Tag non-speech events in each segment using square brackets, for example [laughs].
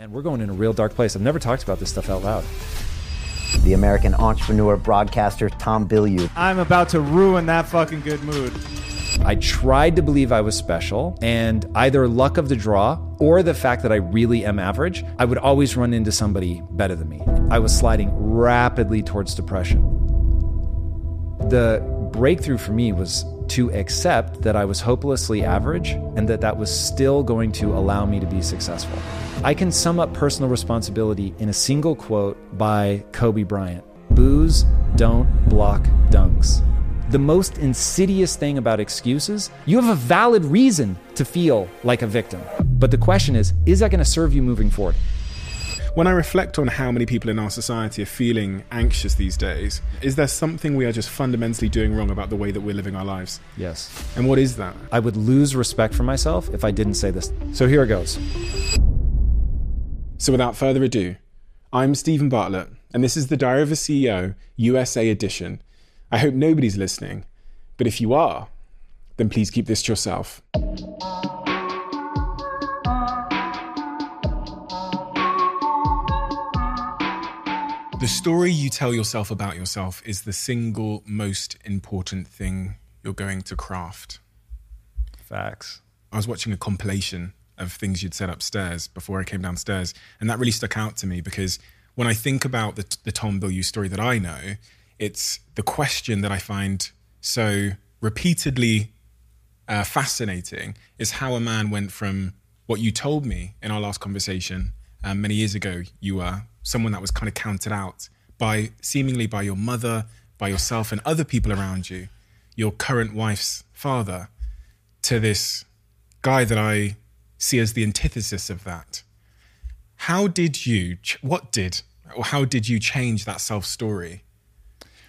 Man, we're going in a real dark place. I've never talked about this stuff out loud. The American entrepreneur, broadcaster Tom Bilyeu. I'm about to ruin that fucking good mood. I tried to believe I was special, and either luck of the draw or the fact that I really am average, I would always run into somebody better than me. I was sliding rapidly towards depression. The breakthrough for me was to accept that I was hopelessly average and that that was still going to allow me to be successful. I can sum up personal responsibility in a single quote by Kobe Bryant Boos don't block dunks. The most insidious thing about excuses, you have a valid reason to feel like a victim. But the question is, is that going to serve you moving forward? When I reflect on how many people in our society are feeling anxious these days, is there something we are just fundamentally doing wrong about the way that we're living our lives? Yes. And what is that? I would lose respect for myself if I didn't say this. So here it goes. So without further ado, I'm Stephen Bartlett, and this is the Diary of a CEO USA edition. I hope nobody's listening, but if you are, then please keep this to yourself. The story you tell yourself about yourself is the single most important thing you're going to craft. Facts. I was watching a compilation of things you'd said upstairs before I came downstairs, and that really stuck out to me because when I think about the, the Tom Bilyeu story that I know, it's the question that I find so repeatedly uh, fascinating is how a man went from what you told me in our last conversation um, many years ago. You were someone that was kind of counted out by seemingly by your mother, by yourself, and other people around you, your current wife's father, to this guy that I see as the antithesis of that. How did you, what did, or how did you change that self story?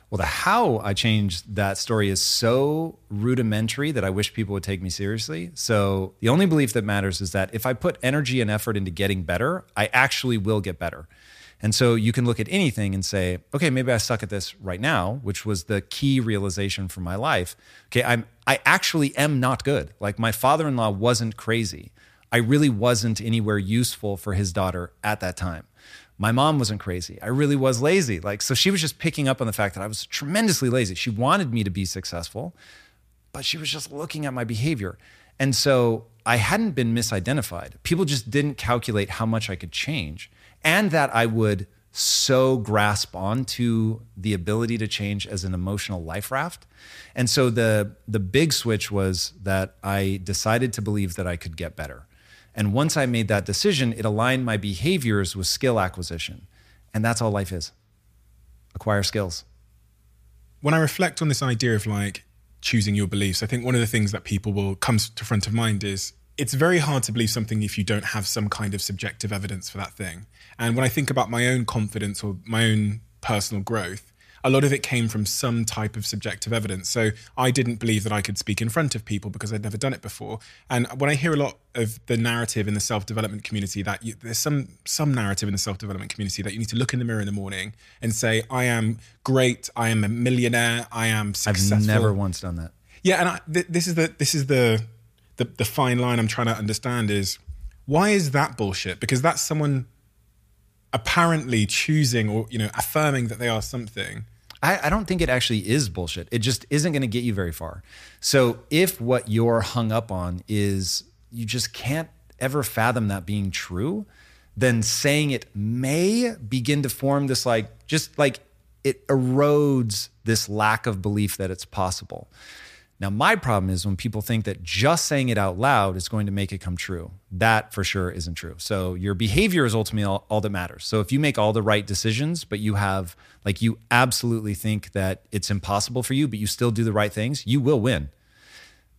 Well, the how I changed that story is so rudimentary that I wish people would take me seriously. So, the only belief that matters is that if I put energy and effort into getting better, I actually will get better. And so you can look at anything and say, okay, maybe I suck at this right now, which was the key realization for my life. Okay, I'm I actually am not good. Like my father-in-law wasn't crazy. I really wasn't anywhere useful for his daughter at that time. My mom wasn't crazy. I really was lazy. Like so she was just picking up on the fact that I was tremendously lazy. She wanted me to be successful, but she was just looking at my behavior. And so I hadn't been misidentified. People just didn't calculate how much I could change and that I would so grasp onto the ability to change as an emotional life raft. And so the the big switch was that I decided to believe that I could get better. And once I made that decision, it aligned my behaviors with skill acquisition. And that's all life is. Acquire skills. When I reflect on this idea of like choosing your beliefs, I think one of the things that people will come to front of mind is it's very hard to believe something if you don't have some kind of subjective evidence for that thing. And when I think about my own confidence or my own personal growth, a lot of it came from some type of subjective evidence. So I didn't believe that I could speak in front of people because I'd never done it before. And when I hear a lot of the narrative in the self-development community that you, there's some some narrative in the self-development community that you need to look in the mirror in the morning and say, "I am great. I am a millionaire. I am successful." I've never once done that. Yeah, and I, th- this is the this is the, the the fine line I'm trying to understand is why is that bullshit? Because that's someone apparently choosing or you know affirming that they are something I, I, don't think it actually is bullshit. It just isn't going to get you very far. So if what you're hung up on is you just can't ever fathom that being true, then saying it may begin to form this like just like it erodes this lack of belief that it's possible. Now, my problem is when people think that just saying it out loud is going to make it come true. That for sure isn't true. So, your behavior is ultimately all, all, that matters. So, if you make all the right decisions, but you have, like, you absolutely think that it's impossible for you, but you still do the right things, you will win.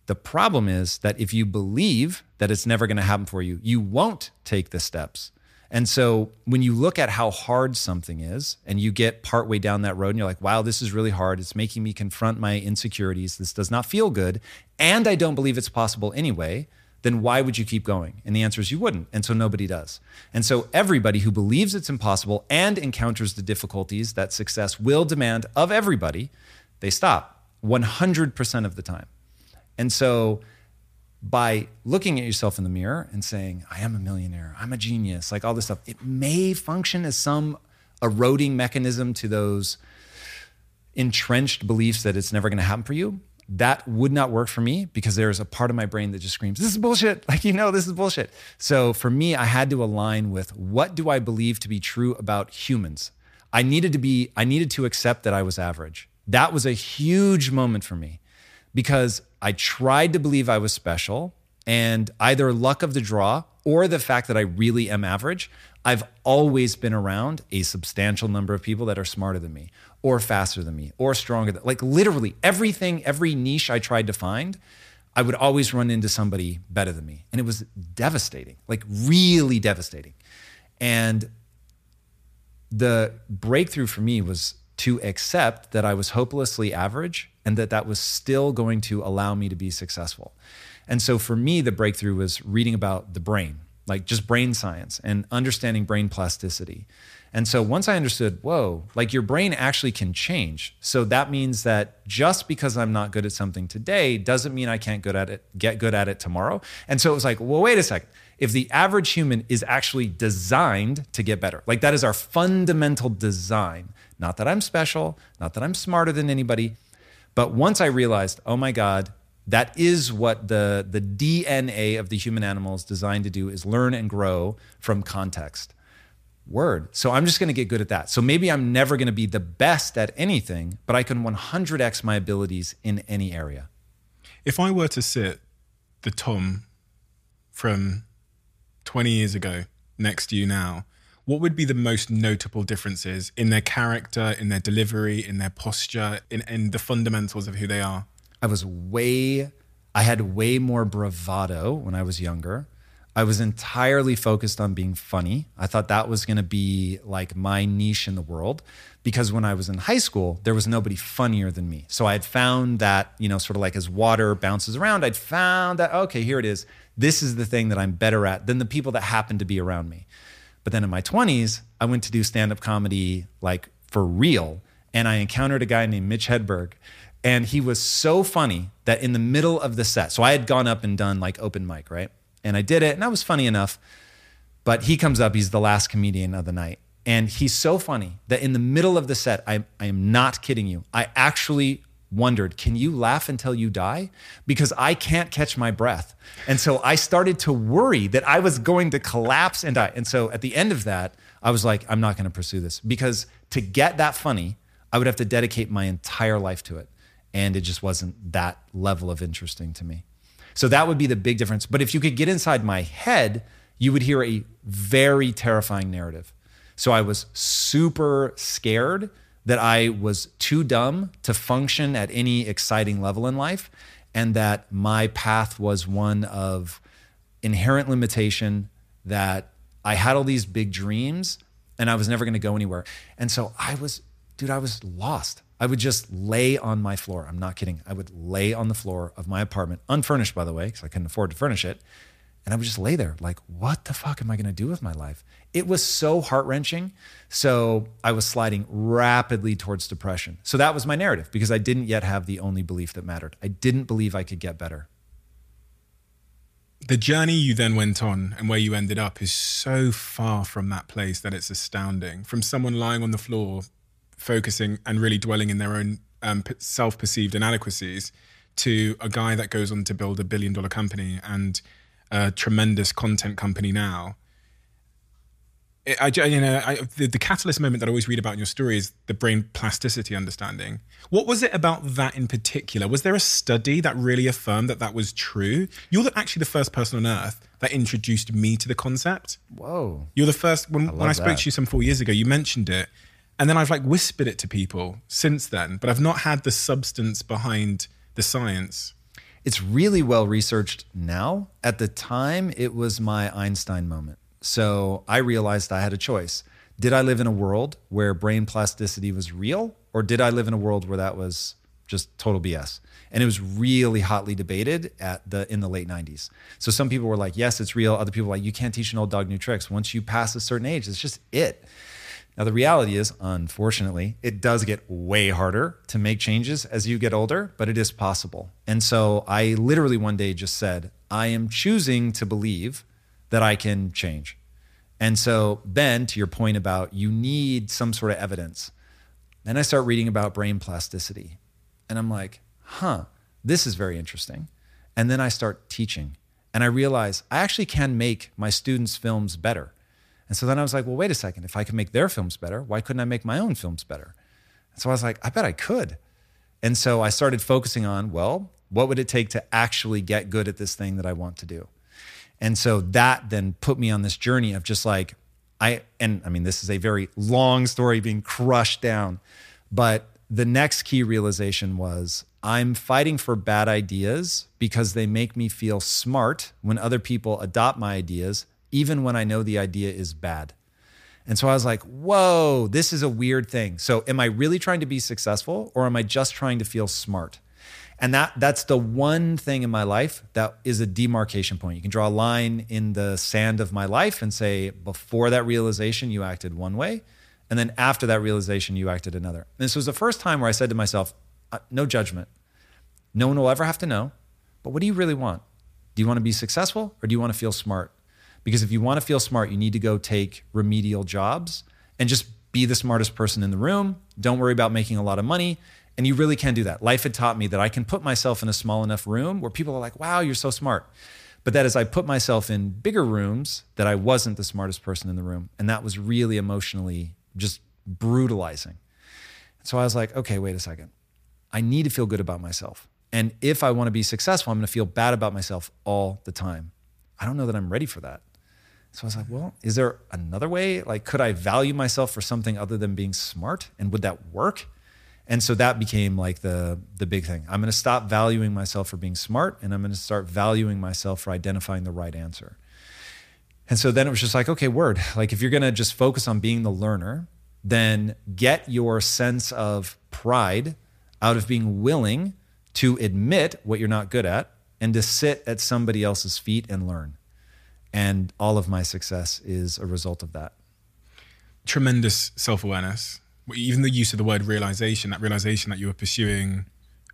The problem is that if you believe that it's never going to happen for you, you won't take the steps. And so when you look at how hard something is and you get partway down that road and you're like, wow, this is really hard. It's making me confront my insecurities. This does not feel good. And I don't believe it's possible anyway. Then why would you keep going? And the answer is you wouldn't. And so nobody does. And so everybody who believes it's impossible and encounters the difficulties that success will demand of everybody, they stop 100% of the time. And so by looking at yourself in the mirror and saying, I am a millionaire, I'm a genius, like all this stuff, it may function as some eroding mechanism to those entrenched beliefs that it's never going to happen for you. That would not work for me because there's a part of my brain that just screams, This is bullshit. [laughs] Like, you know, this is bullshit. So for me, I had to align with what do I believe to be true about humans? I needed to be, I needed to accept that I was average. That was a huge moment for me because I tried to believe I was special and either luck of the draw or the fact that I really am average, I've always been around a substantial number of people that are smarter than me or faster than me or stronger than like literally everything every niche I tried to find I would always run into somebody better than me. And it was devastating like really devastating. And the breakthrough for me was to accept that I was hopelessly average and that that was still going to allow me to be successful. And so for me, the breakthrough was reading about the brain, like just brain science and understanding brain plasticity. And so once I understood, whoa, like your brain actually can change. So that means that just because I'm not good at something today doesn't mean I can't good at it, get good at it tomorrow. And so it was like, well, wait a second. If the average human is actually designed to get better, like that is our fundamental design. Not that I'm special, not that I'm smarter than anybody, but once I realized, oh my God, that is what the, the DNA of the human animal is designed to do is learn and grow from context. Word. So I'm just going to get good at that. So maybe I'm never going to be the best at anything, but I can 100x my abilities in any area. If I were to sit the Tom from 20 years ago next to you now, what would be the most notable differences in their character, in their delivery, in their posture, in, in the fundamentals of who they are? I was way, I had way more bravado when I was younger. I was entirely focused on being funny. I thought that was going to be like my niche in the world because when I was in high school, there was nobody funnier than me. So I had found that, you know, sort of like as water bounces around, I'd found that, okay, here it is. This is the thing that I'm better at than the people that happen to be around me. But then in my 20s, I went to do stand up comedy like for real. And I encountered a guy named Mitch Hedberg. And he was so funny that in the middle of the set, so I had gone up and done like open mic, right? And I did it and I was funny enough. But he comes up, he's the last comedian of the night. And he's so funny that in the middle of the set, I, I am not kidding you. I actually wondered, can you laugh until you die? Because I can't catch my breath. And so I started to worry that I was going to collapse and die. And so at the end of that, I was like, I'm not going to pursue this because to get that funny, I would have to dedicate my entire life to it. And it just wasn't that level of interesting to me. So that would be the big difference. But if you could get inside my head, you would hear a very terrifying narrative. So I was super scared that I was too dumb to function at any exciting level in life, and that my path was one of inherent limitation, that I had all these big dreams and I was never going to go anywhere. And so I was, dude, I was lost. I would just lay on my floor. I'm not kidding. I would lay on the floor of my apartment, unfurnished, by the way, because I couldn't afford to furnish it. And I would just lay there, like, what the fuck am I going to do with my life? It was so heart wrenching. So I was sliding rapidly towards depression. So that was my narrative because I didn't yet have the only belief that mattered. I didn't believe I could get better. The journey you then went on and where you ended up is so far from that place that it's astounding. From someone lying on the floor, focusing and really dwelling in their own um, self perceived inadequacies, to a guy that goes on to build a billion dollar company and a tremendous content company now. I, you know, I, the, the, catalyst moment that I always read about in your story is the brain plasticity understanding. What was it about that in particular? Was there a study that really affirmed that that was true? You're actually the first person on earth that introduced me to the concept. Whoa! You're the first. When I, when I spoke that. to you some four years ago, you mentioned it, and then I've like whispered it to people since then, but I've not had the substance behind the science. It's really well researched now. At the time, it was my Einstein moment. So I realized I had a choice. Did I live in a world where brain plasticity was real, or did I live in a world where that was just total BS? And it was really hotly debated at the in the late 90s. So some people were like, yes, it's real. Other people were like, you can't teach an old dog new tricks. Once you pass a certain age, it's just it. Now, the reality is, unfortunately, it does get way harder to make changes as you get older, but it is possible. And so I literally one day just said, I am choosing to believe that I can change. And so then, to your point about you need some sort of evidence, then I start reading about brain plasticity. And I'm like, huh, this is very interesting. And then I start teaching. And I realize I actually can make my students' films better. And so then I was like, well, wait a second. If I can make their films better, why couldn't I make my own films better? And so I was like, I bet I could. And so I started focusing on, well, what would it take to actually get good at this thing that I want to do? And so that then put me on this journey of just like, I, and I mean, this is a very long story being crushed down, but the next key realization was I'm fighting for bad ideas because they make me feel smart when other people adopt my ideas, even when I know the idea is bad. And so I was like, whoa, this is a weird thing. So am I really trying to be successful or am I just trying to feel smart? And that that's the one thing in my life that is a demarcation point. You can draw a line in the sand of my life and say before that realization you acted one way and then after that realization you acted another. And this was the first time where I said to myself, uh, no judgment. No one will ever have to know. But what do you really want? Do you want to be successful or do you want to feel smart? Because if you want to feel smart, you need to go take remedial jobs and just be the smartest person in the room. Don't worry about making a lot of money. And you really can do that. Life had taught me that I can put myself in a small enough room where people are like, wow, you're so smart. But that as I put myself in bigger rooms, that I wasn't the smartest person in the room. And that was really emotionally just brutalizing. So I was like, okay, wait a second. I need to feel good about myself. And if I want to be successful, I'm going to feel bad about myself all the time. I don't know that I'm ready for that. So I was like, well, is there another way? Like, could I value myself for something other than being smart? And would that work? And so that became like the the big thing. I'm going to stop valuing myself for being smart and I'm going to start valuing myself for identifying the right answer. And so then it was just like, okay, word. Like if you're going to just focus on being the learner, then get your sense of pride out of being willing to admit what you're not good at and to sit at somebody else's feet and learn. And all of my success is a result of that. Tremendous self awareness. Even the use of the word realization, that realization that you were pursuing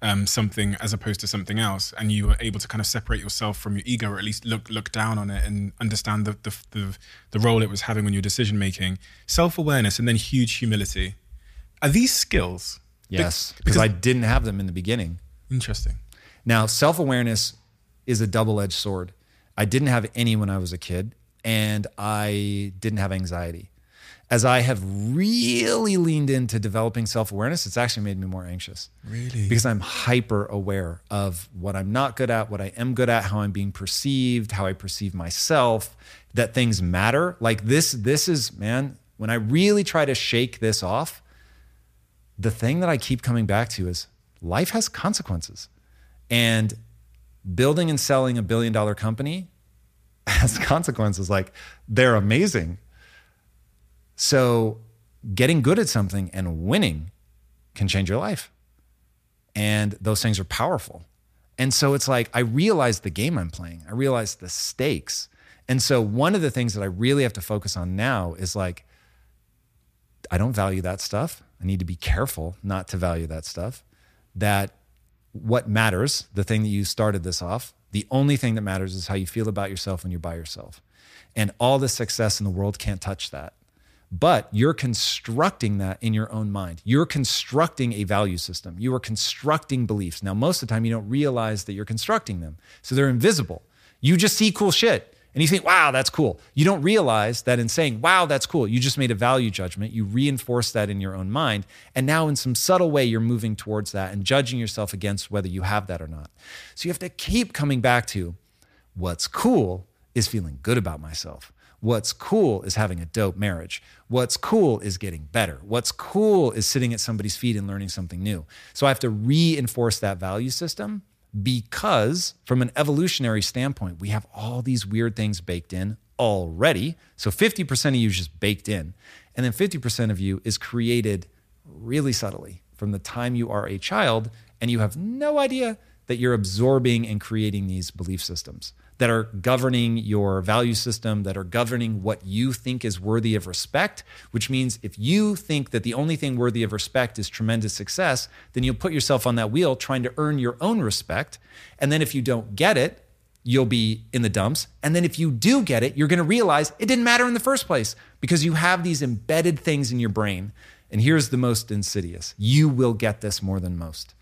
um, something as opposed to something else, and you were able to kind of separate yourself from your ego, or at least look look down on it and understand the the, the, the role it was having on your decision making. Self awareness, and then huge humility. Are these skills? Yes, because, because I didn't have them in the beginning. Interesting. Now, self awareness is a double edged sword. I didn't have any when I was a kid, and I didn't have anxiety. As I have really leaned into developing self awareness, it's actually made me more anxious. Really? Because I'm hyper aware of what I'm not good at, what I am good at, how I'm being perceived, how I perceive myself, that things matter. Like this, this is, man, when I really try to shake this off, the thing that I keep coming back to is life has consequences. And building and selling a billion dollar company [laughs] has consequences. Like they're amazing. So getting good at something and winning can change your life. And those things are powerful. And so it's like, I realize the game I'm playing, I realize the stakes. And so one of the things that I really have to focus on now is like, I don't value that stuff. I need to be careful not to value that stuff that what matters, the thing that you started this off, the only thing that matters is how you feel about yourself when you're by yourself. And all the success in the world can't touch that. But you're constructing that in your own mind. You're constructing a value system. You are constructing beliefs. Now, most of the time, you don't realize that you're constructing them. So they're invisible. You just see cool shit and you think, wow, that's cool. You don't realize that in saying, wow, that's cool, you just made a value judgment. You reinforce that in your own mind. And now, in some subtle way, you're moving towards that and judging yourself against whether you have that or not. So you have to keep coming back to what's cool is feeling good about myself. What's cool is having a dope marriage. What's cool is getting better. What's cool is sitting at somebody's feet and learning something new. So I have to reinforce that value system because from an evolutionary standpoint, we have all these weird things baked in already. So 50% of you is just baked in. And then 50% of you is created really subtly from the time you are a child and you have no idea that you're absorbing and creating these belief systems. That are governing your value system, that are governing what you think is worthy of respect, which means if you think that the only thing worthy of respect is tremendous success, then you'll put yourself on that wheel trying to earn your own respect. And then if you don't get it, you'll be in the dumps. And then if you do get it, you're going to realize it didn't matter in the first place because you have these embedded things in your brain. And here's the most insidious you will get this more than most.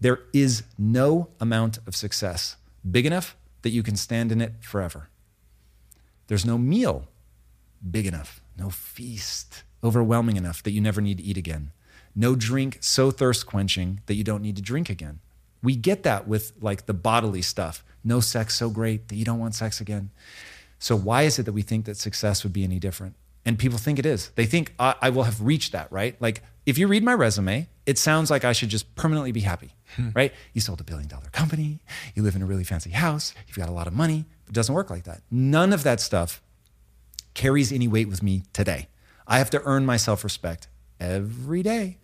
There is no amount of success big enough that you can stand in it forever. There's no meal big enough, no feast overwhelming enough that you never need to eat again, no drink so thirst quenching that you don't need to drink again. We get that with like the bodily stuff. No sex so great that you don't want sex again. So, why is it that we think that success would be any different? And people think it is. They think I, I will have reached that, right? Like, if you read my resume, it sounds like I should just permanently be happy, hmm. right? You sold a billion dollar company, you live in a really fancy house, you've got a lot of money. It doesn't work like that. None of that stuff carries any weight with me today. I have to earn my self respect every day.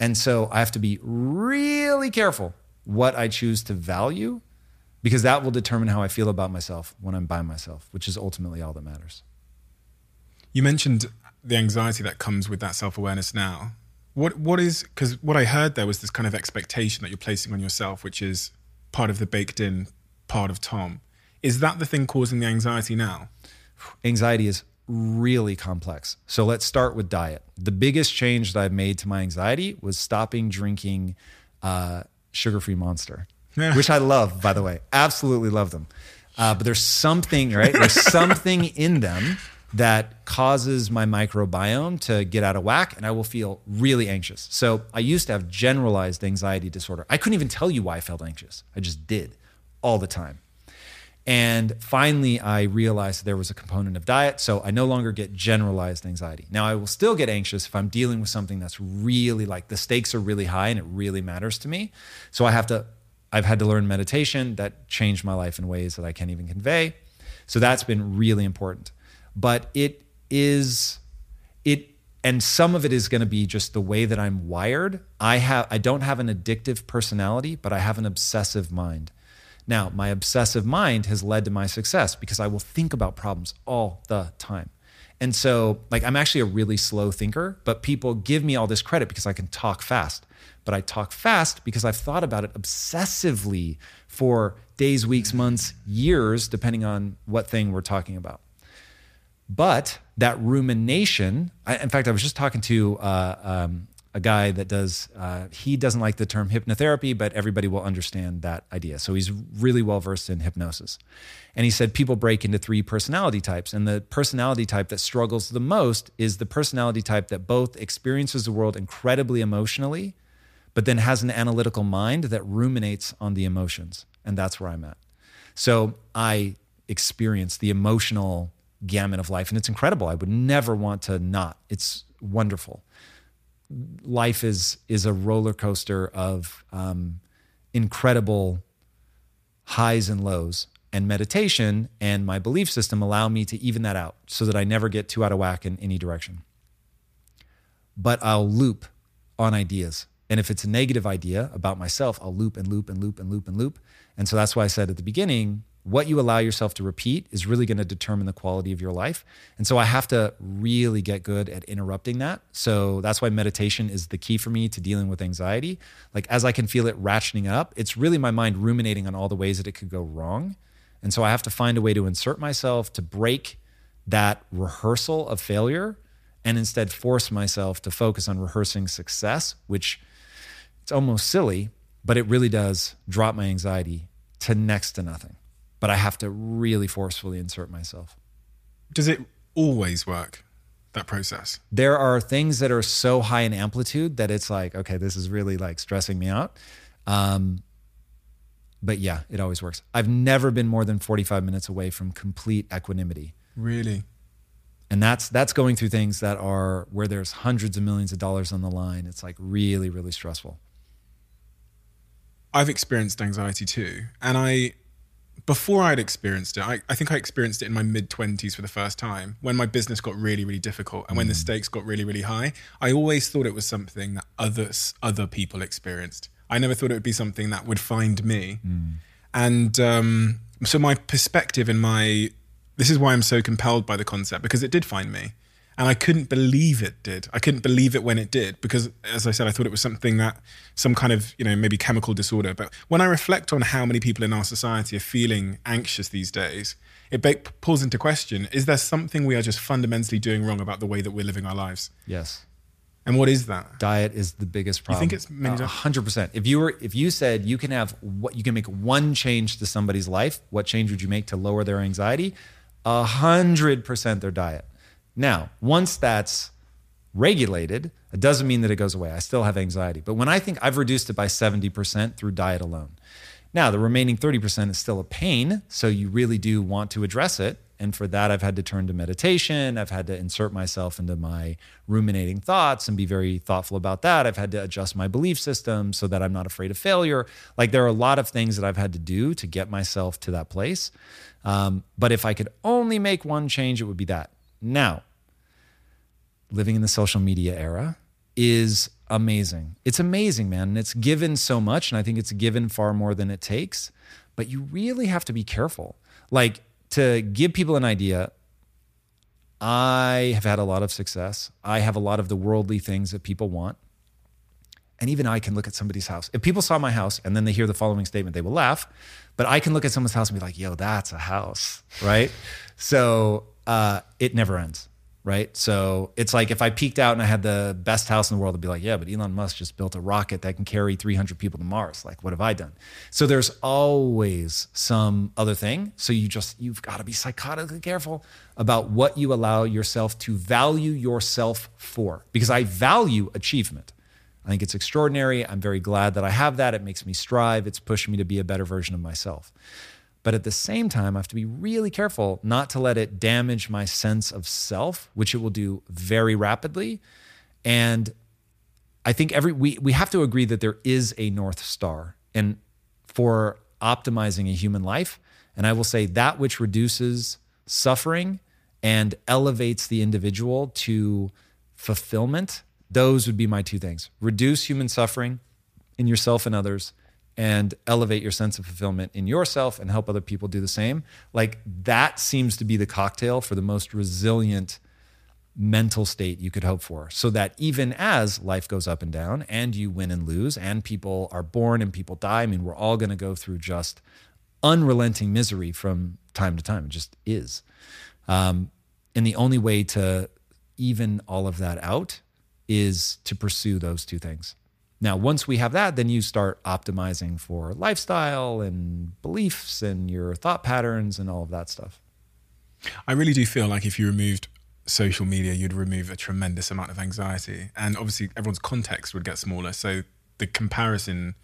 And so I have to be really careful what I choose to value because that will determine how I feel about myself when I'm by myself, which is ultimately all that matters. You mentioned the anxiety that comes with that self awareness now. What what is because what I heard there was this kind of expectation that you're placing on yourself, which is part of the baked in part of Tom. Is that the thing causing the anxiety now? Anxiety is really complex. So let's start with diet. The biggest change that I've made to my anxiety was stopping drinking uh, sugar-free Monster, which I love, by the way. Absolutely love them. Uh, but there's something right. There's [laughs] something in them that causes my microbiome to get out of whack and I will feel really anxious. So I used to have generalized anxiety disorder. I couldn't even tell you why I felt anxious. I just did all the time. And finally, I realized there was a component of diet. So I no longer get generalized anxiety. Now, I will still get anxious if I'm dealing with something that's really like the stakes are really high and it really matters to me. So I have to, I've had to learn meditation that changed my life in ways that I can't even convey. So that's been really important but it is it and some of it is going to be just the way that I'm wired. I have I don't have an addictive personality, but I have an obsessive mind. Now, my obsessive mind has led to my success because I will think about problems all the time. And so, like, I'm actually a really slow thinker, but people give me all this credit because I can talk fast. But I talk fast because I've thought about it obsessively for days, weeks, months, years, depending on what thing we're talking about. But that rumination, I, in fact, I was just talking to uh, um, a guy that does, uh, he doesn't like the term hypnotherapy, but everybody will understand that idea. So he's really well versed in hypnosis. And he said people break into three personality types. And the personality type that struggles the most is the personality type that both experiences the world incredibly emotionally, but then has an analytical mind that ruminates on the emotions. And that's where I'm at. So I experience the emotional gamut of life and it's incredible. I would never want to not. It's wonderful. Life is is a roller coaster of um, incredible highs and lows and meditation and my belief system allow me to even that out so that i never get too out of whack in any direction. But i'll loop on ideas and if it's a negative idea about myself i'll loop and loop and loop and loop and loop. And so that's why i said at the beginning what you allow yourself to repeat is really going to determine the quality of your life. And so I have to really get good at interrupting that. So that's why meditation is the key for me to dealing with anxiety. Like as I can feel it ratcheting up, it's really my mind ruminating on all the ways that it could go wrong. And so I have to find a way to insert myself to break that rehearsal of failure and instead force myself to focus on rehearsing success, which it's almost silly, but it really does drop my anxiety to next to nothing but I have to really forcefully insert myself. Does it always work? That process. There are things that are so high in amplitude that it's like, okay, this is really like stressing me out. Um, but yeah, it always works. I've never been more than 45 minutes away from complete equanimity. Really? And that's that's going through things that are where there's hundreds of millions of dollars on the line. It's like really, really stressful. I've experienced anxiety too. And I before I'd experienced it, I, I think I experienced it in my mid 20s for the first time when my business got really, really difficult and when the mm. stakes got really, really high. I always thought it was something that others, other people experienced. I never thought it would be something that would find me. Mm. And um, so my perspective and my this is why I'm so compelled by the concept because it did find me. And I couldn't believe it did. I couldn't believe it when it did because, as I said, I thought it was something that some kind of, you know, maybe chemical disorder. But when I reflect on how many people in our society are feeling anxious these days, it ba- pulls into question is there something we are just fundamentally doing wrong about the way that we're living our lives? Yes. And what is that? Diet is the biggest problem. I think it's a hundred percent? If you were, if you said you can have what you can make one change to somebody's life, what change would you make to lower their anxiety? A hundred percent their diet. Now, once that's regulated, it doesn't mean that it goes away. I still have anxiety. But when I think I've reduced it by 70% through diet alone. Now, the remaining 30% is still a pain. So you really do want to address it. And for that, I've had to turn to meditation. I've had to insert myself into my ruminating thoughts and be very thoughtful about that. I've had to adjust my belief system so that I'm not afraid of failure. Like there are a lot of things that I've had to do to get myself to that place. Um, but if I could only make one change, it would be that. Now, living in the social media era is amazing. It's amazing, man. And it's given so much. And I think it's given far more than it takes. But you really have to be careful. Like, to give people an idea, I have had a lot of success. I have a lot of the worldly things that people want. And even I can look at somebody's house. If people saw my house and then they hear the following statement, they will laugh. But I can look at someone's house and be like, yo, that's a house, right? so uh, it never ends right? So it's like if I peaked out and I had the best house in the world, I'd be like, yeah, but Elon Musk just built a rocket that can carry 300 people to Mars. Like, what have I done? So there's always some other thing. So you just, you've got to be psychotically careful about what you allow yourself to value yourself for, because I value achievement. I think it's extraordinary. I'm very glad that I have that. It makes me strive. It's pushing me to be a better version of myself. But at the same time, I have to be really careful not to let it damage my sense of self, which it will do very rapidly. And I think every we we have to agree that there is a north star and for optimizing a human life. And I will say that which reduces suffering and elevates the individual to fulfillment, those would be my two things. Reduce human suffering in yourself and others and elevate your sense of fulfillment in yourself and help other people do the same. Like that seems to be the cocktail for the most resilient mental state you could hope for. So that even as life goes up and down and you win and lose and people are born and people die, I mean, we're all going to go through just unrelenting misery from time to time. It just is. Um, and the only way to even all of that out is to pursue those two things. Now, once we have that, then you start optimizing for lifestyle and beliefs and your thought patterns and all of that stuff. I really do feel like if you removed social media, you'd remove a tremendous amount of anxiety. And obviously, everyone's context would get smaller. So the comparison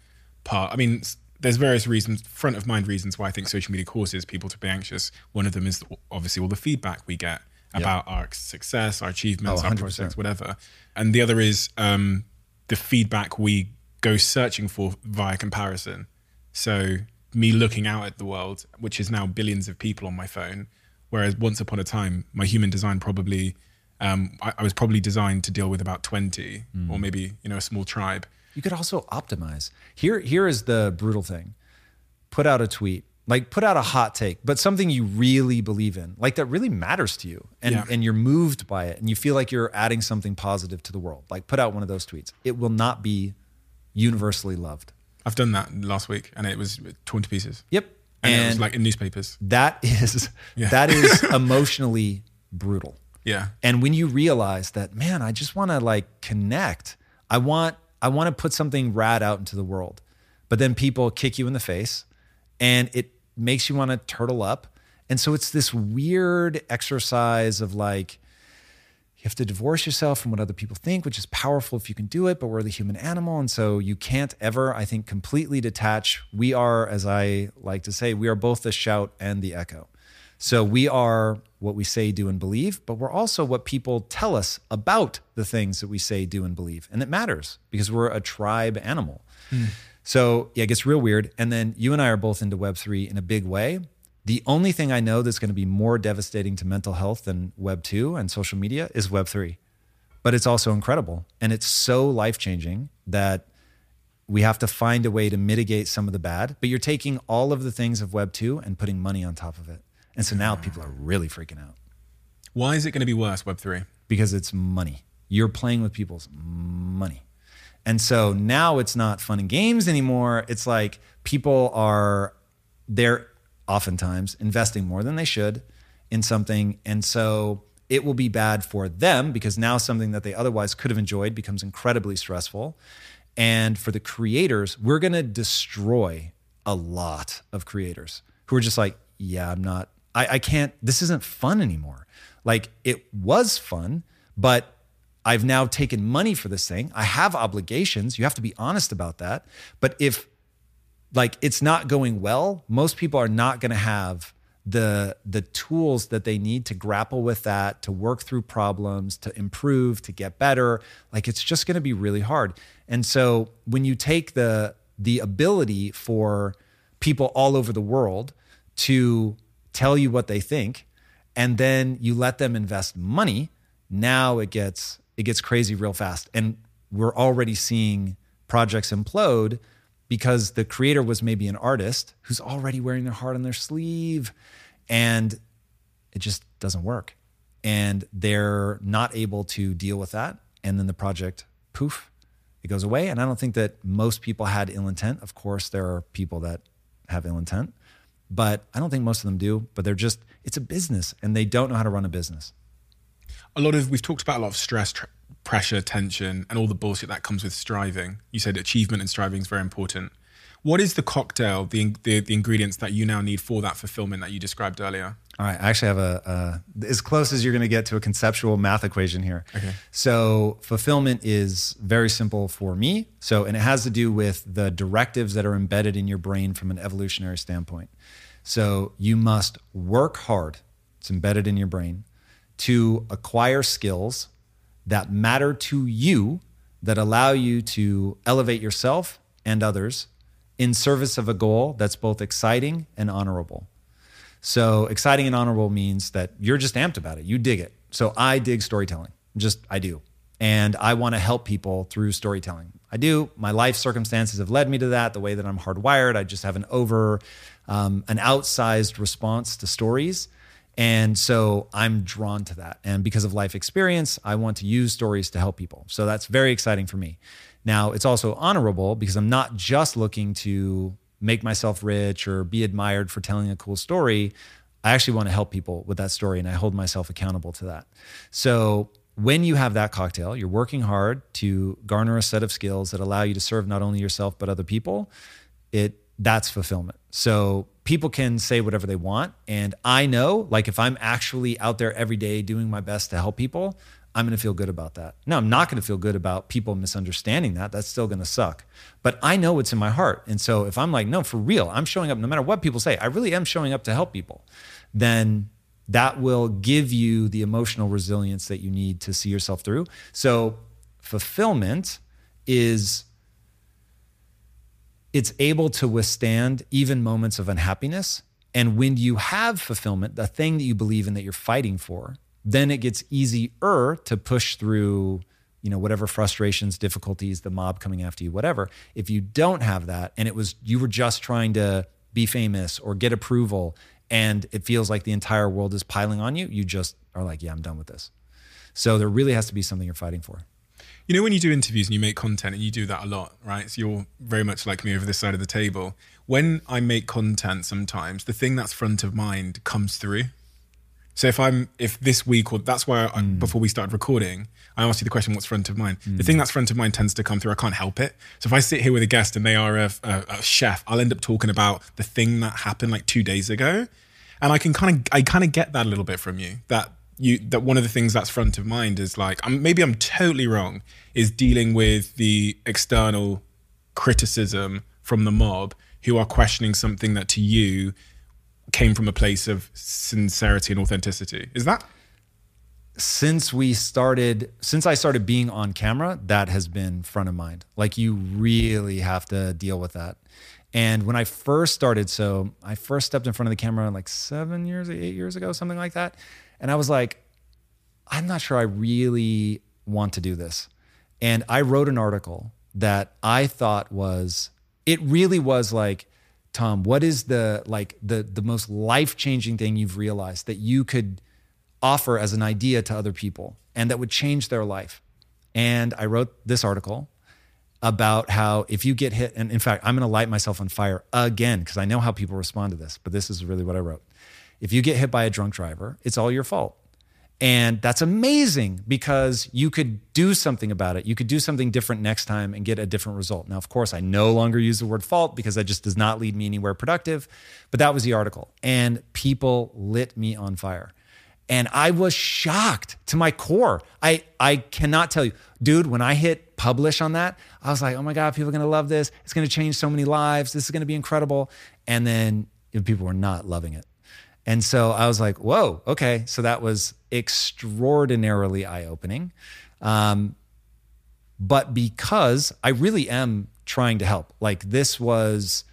part, I mean, there's various reasons, front of mind reasons why I think social media causes people to be anxious. One of them is obviously all the feedback we get about yep. our success, our achievements, oh, our projects, whatever. And the other is um, the feedback we go searching for via comparison. So me looking out at the world, which is now billions of people on my phone, whereas once upon a time, my human design probably, um, I, I, was probably designed to deal with about 20 mm. or maybe, you know, a small tribe. You could also optimize. Here, here is the brutal thing. Put out a tweet like put out a hot take, but something you really believe in, like that really matters to you and, yeah. and you're moved by it and you feel like you're adding something positive to the world. Like put out one of those tweets. It will not be universally loved. I've done that last week and it was torn to pieces. Yep. And, and it was like in newspapers. That is [laughs] yeah. that is [laughs] emotionally brutal. Yeah. And when you realize that, man, I just want to like connect. I want I want to put something rad out into the world. But then people kick you in the face and it makes you want to turtle up. And so it's this weird exercise of like, you have to divorce yourself from what other people think, which is powerful if you can do it, but we're the human animal. And so you can't ever, I think, completely detach. We are, as I like to say, we are both the shout and the echo. So we are what we say, do, and believe, but we're also what people tell us about the things that we say, do, and believe. And it matters because we're a tribe animal. Mm. So yeah, it gets real weird. And then you and I are both into Web3 in a big way. The only thing I know that's going to be more devastating to mental health than Web2 and social media is Web3. But it's also incredible. And it's so life changing that we have to find a way to mitigate some of the bad, but you're taking all of the things of Web 2 and putting money on top of it. And so now people are really freaking out Why is it going to be worse, Web3? because it's money. You're playing with people's money. And so now it's not fun and games anymore. It's like people are, they're oftentimes investing more than they should in something. And so it will be bad for them because now something that they otherwise could have enjoyed becomes incredibly stressful. And for the creators, we're going to destroy a lot of creators who are just like, yeah, I'm not, I, I can't, this isn't fun anymore. Like it was fun, but I've now taken money for this thing. I have obligations. You have to be honest about that. But if like it's not going well, most people are not going to have the the tools that they need to grapple with that, to work through problems, to improve, to get better. Like it's just going to be really hard. And so when you take the the ability for people all over the world to tell you what they think and then you let them invest money, now it gets it gets crazy real fast. And we're already seeing projects implode because the creator was maybe an artist who's already wearing their heart on their sleeve and it just doesn't work. And they're not able to deal with that. And then the project, poof, it goes away. And I don't think that most people had ill intent. Of course, there are people that have ill intent, but I don't think most of them do. But they're just, it's a business and they don't know how to run a business. A lot of, we've talked about a lot of stress, tr- pressure, tension, and all the bullshit that comes with striving. You said achievement and striving is very important. What is the cocktail, the, the, the ingredients that you now need for that fulfillment that you described earlier? All right, I actually have a, a as close as you're going to get to a conceptual math equation here. Okay. So fulfillment is very simple for me. So and it has to do with the directives that are embedded in your brain from an evolutionary standpoint. So you must work hard. It's embedded in your brain to acquire skills that matter to you that allow you to elevate yourself and others in service of a goal that's both exciting and honorable. So exciting and honorable means that you're just amped about it. You dig it. So I dig storytelling. Just I do. And I want to help people through storytelling. I do. My life circumstances have led me to that. The way that I'm hardwired, I just have an over, um, an outsized response to stories. And so I'm drawn to that. And because of life experience, I want to use stories to help people. So that's very exciting for me. Now, it's also honorable because I'm not just looking to make myself rich or be admired for telling a cool story. I actually want to help people with that story and I hold myself accountable to that. So, when you have that cocktail, you're working hard to garner a set of skills that allow you to serve not only yourself but other people. It that's fulfillment. So people can say whatever they want and I know like if I'm actually out there every day doing my best to help people, I'm going to feel good about that. Now, I'm not going to feel good about people misunderstanding that. That's still going to suck. But I know what's in my heart. And so if I'm like, no, for real, I'm showing up no matter what people say, I really am showing up to help people, then that will give you the emotional resilience that you need to see yourself through. So fulfillment is it's able to withstand even moments of unhappiness. And when you have fulfillment, the thing that you believe in that you're fighting for, then it gets easier to push through you know whatever frustrations difficulties the mob coming after you whatever. If you don't have that and it was you were just trying to be famous or get approval and it feels like the entire world is piling on you you just are like yeah i'm done with this. So there really has to be something you're fighting for You know, when you do interviews and you make content, and you do that a lot, right? So you're very much like me over this side of the table. When I make content, sometimes the thing that's front of mind comes through. So if I'm, if this week, or that's why I, mm. before we started recording, I asked you the question, what's front of mind? The mm. thing that's front of mind tends to come through. I can't help it. So if I sit here with a guest and they are a, a, a chef, I'll end up talking about the thing that happened like two days ago. And I can kind of, I kind of get that a little bit from you that you, that one of the things that's front of mind is like, I'm, maybe I'm totally wrong, is dealing with the external criticism from the mob who are questioning something that to you came from a place of sincerity and authenticity. Is that? since we started since i started being on camera that has been front of mind like you really have to deal with that and when i first started so i first stepped in front of the camera like seven years eight years ago something like that and i was like i'm not sure i really want to do this and i wrote an article that I thought was it really was like Tom, what is the like the the most life-changing thing you've realized that you could offer as an idea to other people and that would change their life? And I wrote this article about how if you get hit, and in fact, I'm going to light myself on fire again because I know how people respond to this, but this is really what I wrote. If you get hit by a drunk driver, it's all your fault. And that's amazing because you could do something about it. You could do something different next time and get a different result. Now, of course, I no longer use the word fault because that just does not lead me anywhere productive. But that was the article. And people lit me on fire. And I was shocked to my core. I, I cannot tell you, dude, when I hit publish on that, I was like, oh my God, people are going to love this. It's going to change so many lives. This is going to be incredible. And then people were not loving it. And so I was like, whoa, okay. So that was extraordinarily eye opening. Um, but because I really am trying to help, like this was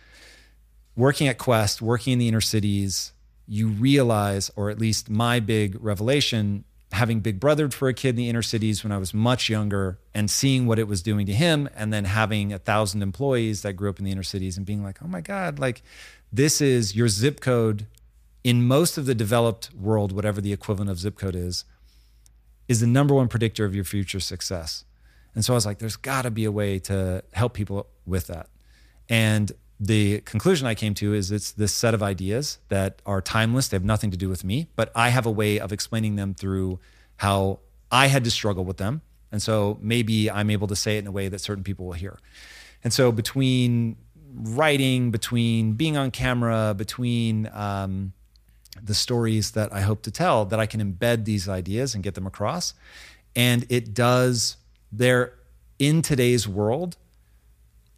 working at Quest, working in the inner cities, you realize, or at least my big revelation, having big brothered for a kid in the inner cities when I was much younger and seeing what it was doing to him, and then having a thousand employees that grew up in the inner cities and being like, oh my God, like this is your zip code in most of the developed world, whatever the equivalent of zip code is, is the number one predictor of your future success. And so I was like, there's got to be a way to help people with that. And the conclusion I came to is it's this set of ideas that are timeless. They have nothing to do with me, but I have a way of explaining them through how I had to struggle with them. And so maybe I'm able to say it in a way that certain people will hear. And so between writing, between being on camera, between um, the stories that I hope to tell, that I can embed these ideas and get them across. And it does, there in today's world,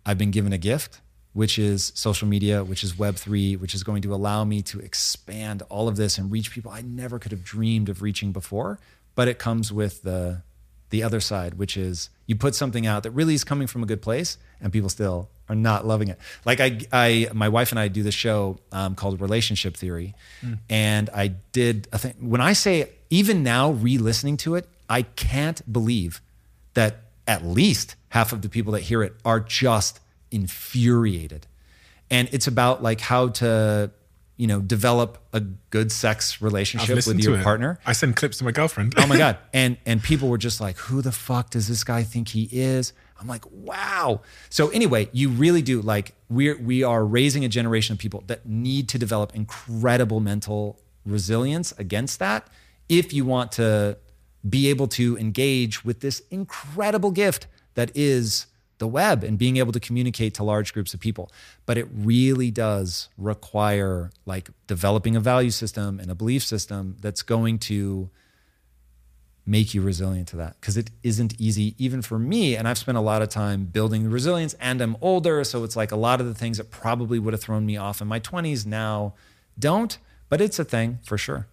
I've been given a gift, which is social media, which is Web3, which is going to allow me to expand all of this and reach people I never could have dreamed of reaching before. But it comes with the, the other side, which is you put something out that really is coming from a good place and people still are not loving it. Like I, I, my wife and I do this show um, called Relationship Theory, mm. and I did a thing. When I say even now, re-listening to it, I can't believe that at least half of the people that hear it are just infuriated, and it's about like how to you know, develop a good sex relationship with your partner. I send clips to my girlfriend. oh my god! [laughs] And and people were just like, "Who the fuck does this guy think he is?" I'm like, "Wow." So anyway, you really do like we're we are raising a generation of people that need to develop incredible mental resilience against that if you want to be able to engage with this incredible gift that is the web and being able to communicate to large groups of people. But it really does require like developing a value system and a belief system that's going to make you resilient to that because it isn't easy even for me and i've spent a lot of time building resilience and i'm older so it's like a lot of the things that probably would have thrown me off in my 20s now don't but it's a thing for sure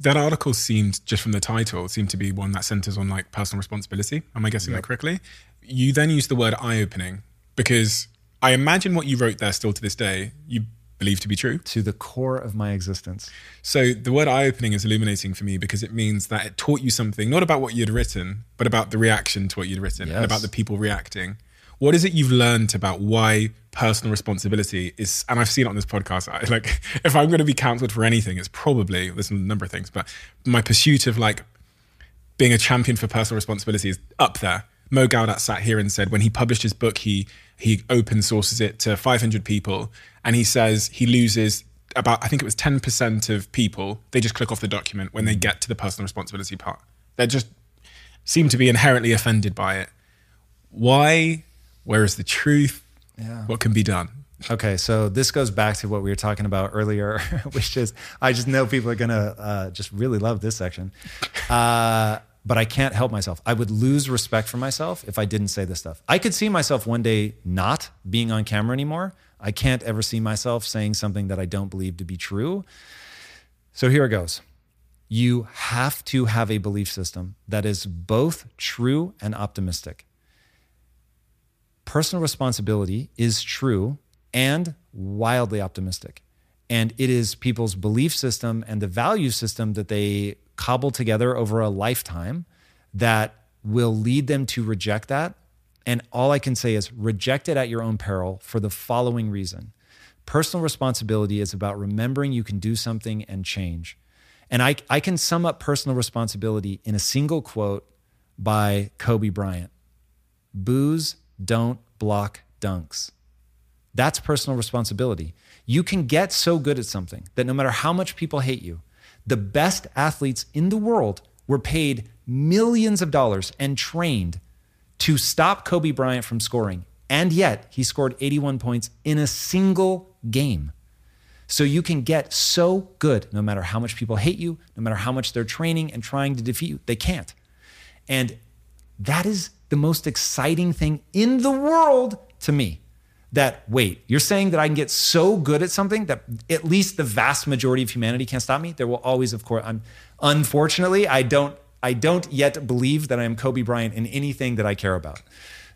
that article seemed just from the title seemed to be one that centers on like personal responsibility. Am I guessing yep. that correctly? You then use the word eye opening because I imagine what you wrote there still to this day you believe to be true to the core of my existence. So the word eye opening is illuminating for me because it means that it taught you something not about what you'd written, but about the reaction to what you'd written yes. and about the people reacting. What is it you've learned about why personal responsibility is? And I've seen it on this podcast. Like, [laughs] if I'm going to be counseled for anything, it's probably there's a number of things, but my pursuit of like being a champion for personal responsibility is up there. Mo sat here and said when he published his book, he he open sources it to 500 people, and he says he loses about I think it was 10% of people. They just click off the document when they get to the personal responsibility part. They just seem to be inherently offended by it. Why where is the truth? Yeah. What can be done? Okay, so this goes back to what we were talking about earlier, [laughs] which is I just know people are gonna uh, just really love this section, uh, but I can't help myself. I would lose respect for myself if I didn't say this stuff. I could see myself one day not being on camera anymore. I can't ever see myself saying something that I don't believe to be true. So here it goes. You have to have a belief system that is both true and optimistic personal responsibility is true and wildly optimistic. And it is people's belief system and the value system that they cobble together over a lifetime that will lead them to reject that And all I can say is reject it at your own peril for the following reason personal responsibility is about remembering you can do something and change. And I, I can sum up personal responsibility in a single quote by Kobe Bryant Boos don't block dunks. That's personal responsibility. You can get so good at something that no matter how much people hate you, the best athletes in the world were paid millions of dollars and trained to stop Kobe Bryant from scoring. And yet, he scored 81 points in a single game. So you can get so good no matter how much people hate you, no matter how much they're training and trying to defeat you. They can't. And that is the most exciting thing in the world to me. That, wait, you're saying that I can get so good at something that at least the vast majority of humanity can't stop me? There will always, of course, I'm unfortunately, I don't I don't yet believe that I am Kobe Bryant in anything that I care about.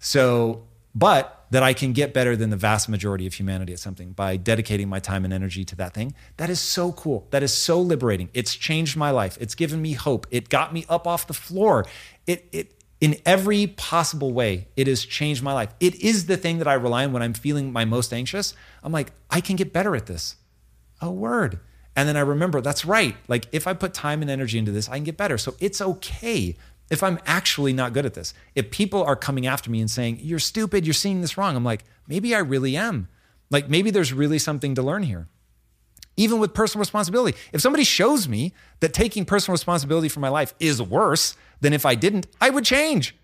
So, but that I can get better than the vast majority of humanity at something by dedicating my time and energy to that thing. That is so cool. That is so liberating. It's changed my life. It's given me hope. It got me up off the floor. It it in every possible way, it has changed my life. It is the thing that I rely on when I'm feeling my most anxious. I'm like, I can get better at this. A word. And then I remember that's right. Like if I put time and energy into this, I can get better. So it's okay if I'm actually not good at this. If people are coming after me and saying, You're stupid, you're seeing this wrong, I'm like, maybe I really am. Like maybe there's really something to learn here. Even with personal responsibility. If somebody shows me that taking personal responsibility for my life is worse than if I didn't, I would change.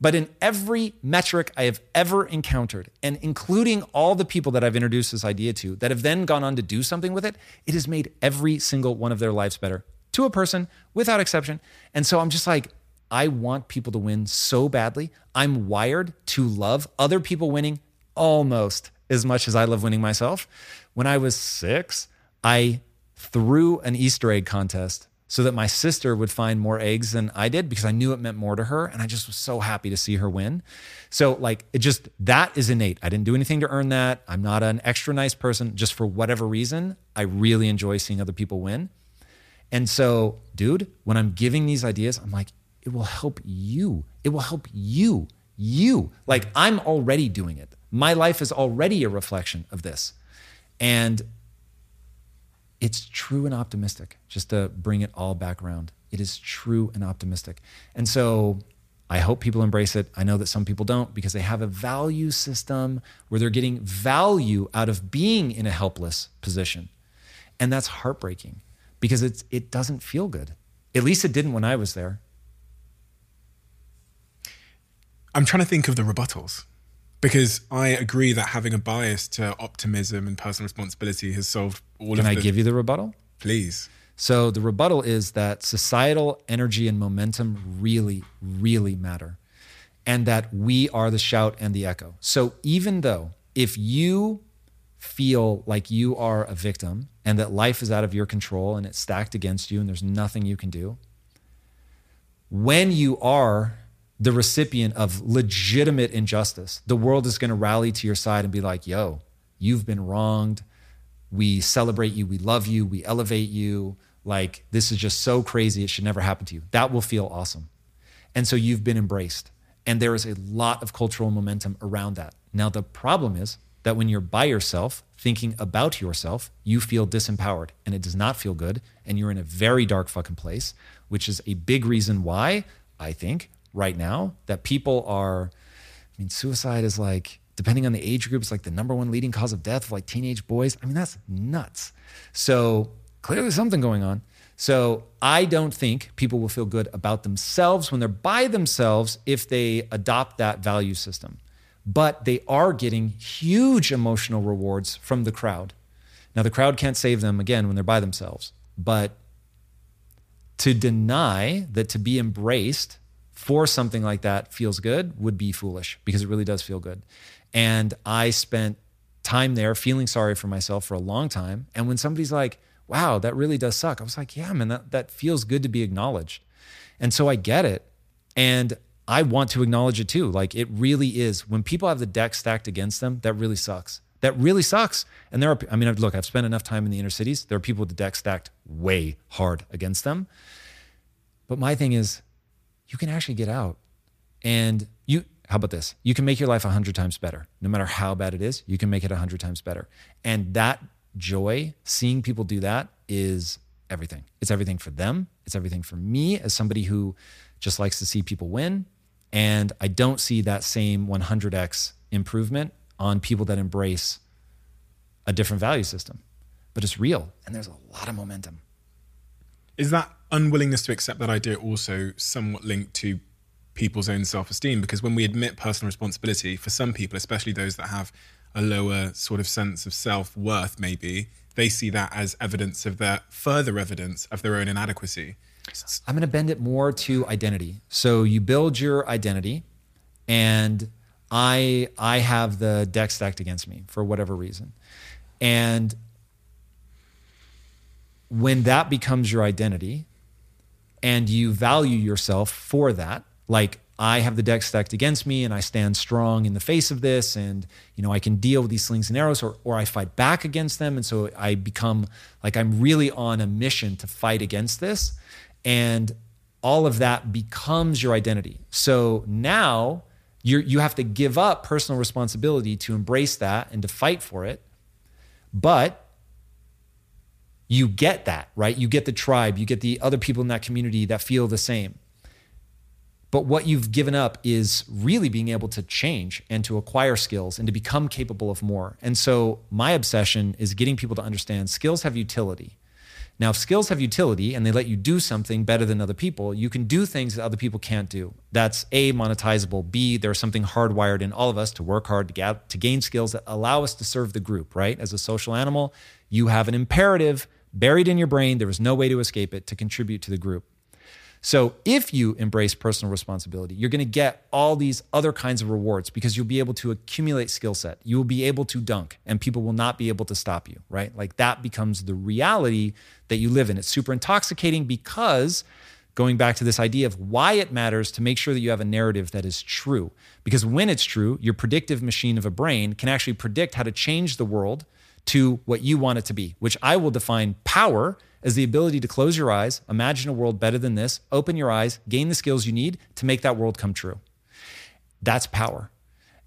But in every metric I have ever encountered, and including all the people that I've introduced this idea to that have then gone on to do something with it, it has made every single one of their lives better to a person without exception. And so I'm just like, I want people to win so badly. I'm wired to love other people winning almost as much as I love winning myself. When I was six, I threw an Easter egg contest so that my sister would find more eggs than I did because I knew it meant more to her. And I just was so happy to see her win. So, like, it just, that is innate. I didn't do anything to earn that. I'm not an extra nice person. Just for whatever reason, I really enjoy seeing other people win. And so, dude, when I'm giving these ideas, I'm like, it will help you. It will help you. You. Like, I'm already doing it. My life is already a reflection of this. And it's true and optimistic, just to bring it all back around. It is true and optimistic. And so I hope people embrace it. I know that some people don't because they have a value system where they're getting value out of being in a helpless position. And that's heartbreaking because it's, it doesn't feel good. At least it didn't when I was there. I'm trying to think of the rebuttals because I agree that having a bias to optimism and personal responsibility has solved all Can of Can I the. give you the rebuttal? Please. So the rebuttal is that societal energy and momentum really, really matter. And that we are the shout and the echo. So even though if you feel like you are a victim and that life is out of your control and it's stacked against you and there's nothing you can do, when you are the recipient of legitimate injustice, the world is going to rally to your side and be like, yo, you've been wronged. We celebrate you. We love you. We elevate you. Like, this is just so crazy. It should never happen to you. That will feel awesome. And so you've been embraced. And there is a lot of cultural momentum around that. Now, the problem is that when you're by yourself, thinking about yourself, you feel disempowered and it does not feel good. And you're in a very dark fucking place, which is a big reason why I think right now that people are, I mean, suicide is like, depending on the age group, it's like the number one leading cause of death of like teenage boys. I mean, that's nuts. So clearly something going on. So I don't think people will feel good about themselves when they're by themselves if they adopt that value system. But they are getting huge emotional rewards from the crowd. Now, the crowd can't save them again when they're by themselves. But to deny that to be embraced for something like that feels good would be foolish because it really does feel good. And I spent time there feeling sorry for myself for a long time. And when somebody's like, wow, that really does suck, I was like, yeah, man, that, that feels good to be acknowledged. And so I get it. And I want to acknowledge it too. Like it really is. When people have the deck stacked against them, that really sucks. That really sucks. And there are, I mean, look, I've spent enough time in the inner cities. There are people with the deck stacked way hard against them. But my thing is, you can actually get out. And you how about this? You can make your life a hundred times better. No matter how bad it is, you can make it a hundred times better. And that joy, seeing people do that is everything. It's everything for them. It's everything for me as somebody who just likes to see people win. And I don't see that same 100x improvement on people that embrace a different value system. But it's real and there's a lot of momentum. Is that unwillingness to accept that idea also somewhat linked to people's own self esteem? Because when we admit personal responsibility, for some people, especially those that have a lower sort of sense of self worth, maybe, they see that as evidence of their further evidence of their own inadequacy. I'm going to bend it more to identity. So you build your identity, and I I have the deck stacked against me for whatever reason, and when that becomes your identity, and you value yourself for that, like I have the deck stacked against me and I stand strong in the face of this and you know I can deal with these slings and arrows or or I fight back against them and so I become like I'm really on a mission to fight against this and all of that becomes your identity. So now you you have to give up personal responsibility to embrace that and to fight for it. But you get that, right? You get the tribe, you get the other people in that community that feel the same. But what you've given up is really being able to change and to acquire skills and to become capable of more. And so my obsession is getting people to understand skills have utility. Now, if skills have utility and they let you do something better than other people, you can do things that other people can't do. That's A, monetizable. B, there's something hardwired in all of us to work hard to, get, to gain skills that allow us to serve the group, right? As a social animal, you have an imperative buried in your brain. There was no way to escape it to contribute to the group. So if you embrace personal responsibility, you're going to get all these other kinds of rewards because you'll be able to accumulate skill set. You will be able to dunk and people will not be able to stop you, right? Like that becomes the reality that you live in. It's super intoxicating because going back to this idea of why it matters to make sure that you have a narrative that is true. Because when it's true, your predictive machine of a brain can actually predict how to change the world to what you want it to be, which I will define power as the ability to close your eyes, imagine a world better than this, open your eyes, gain the skills you need to make that world come true. That's power.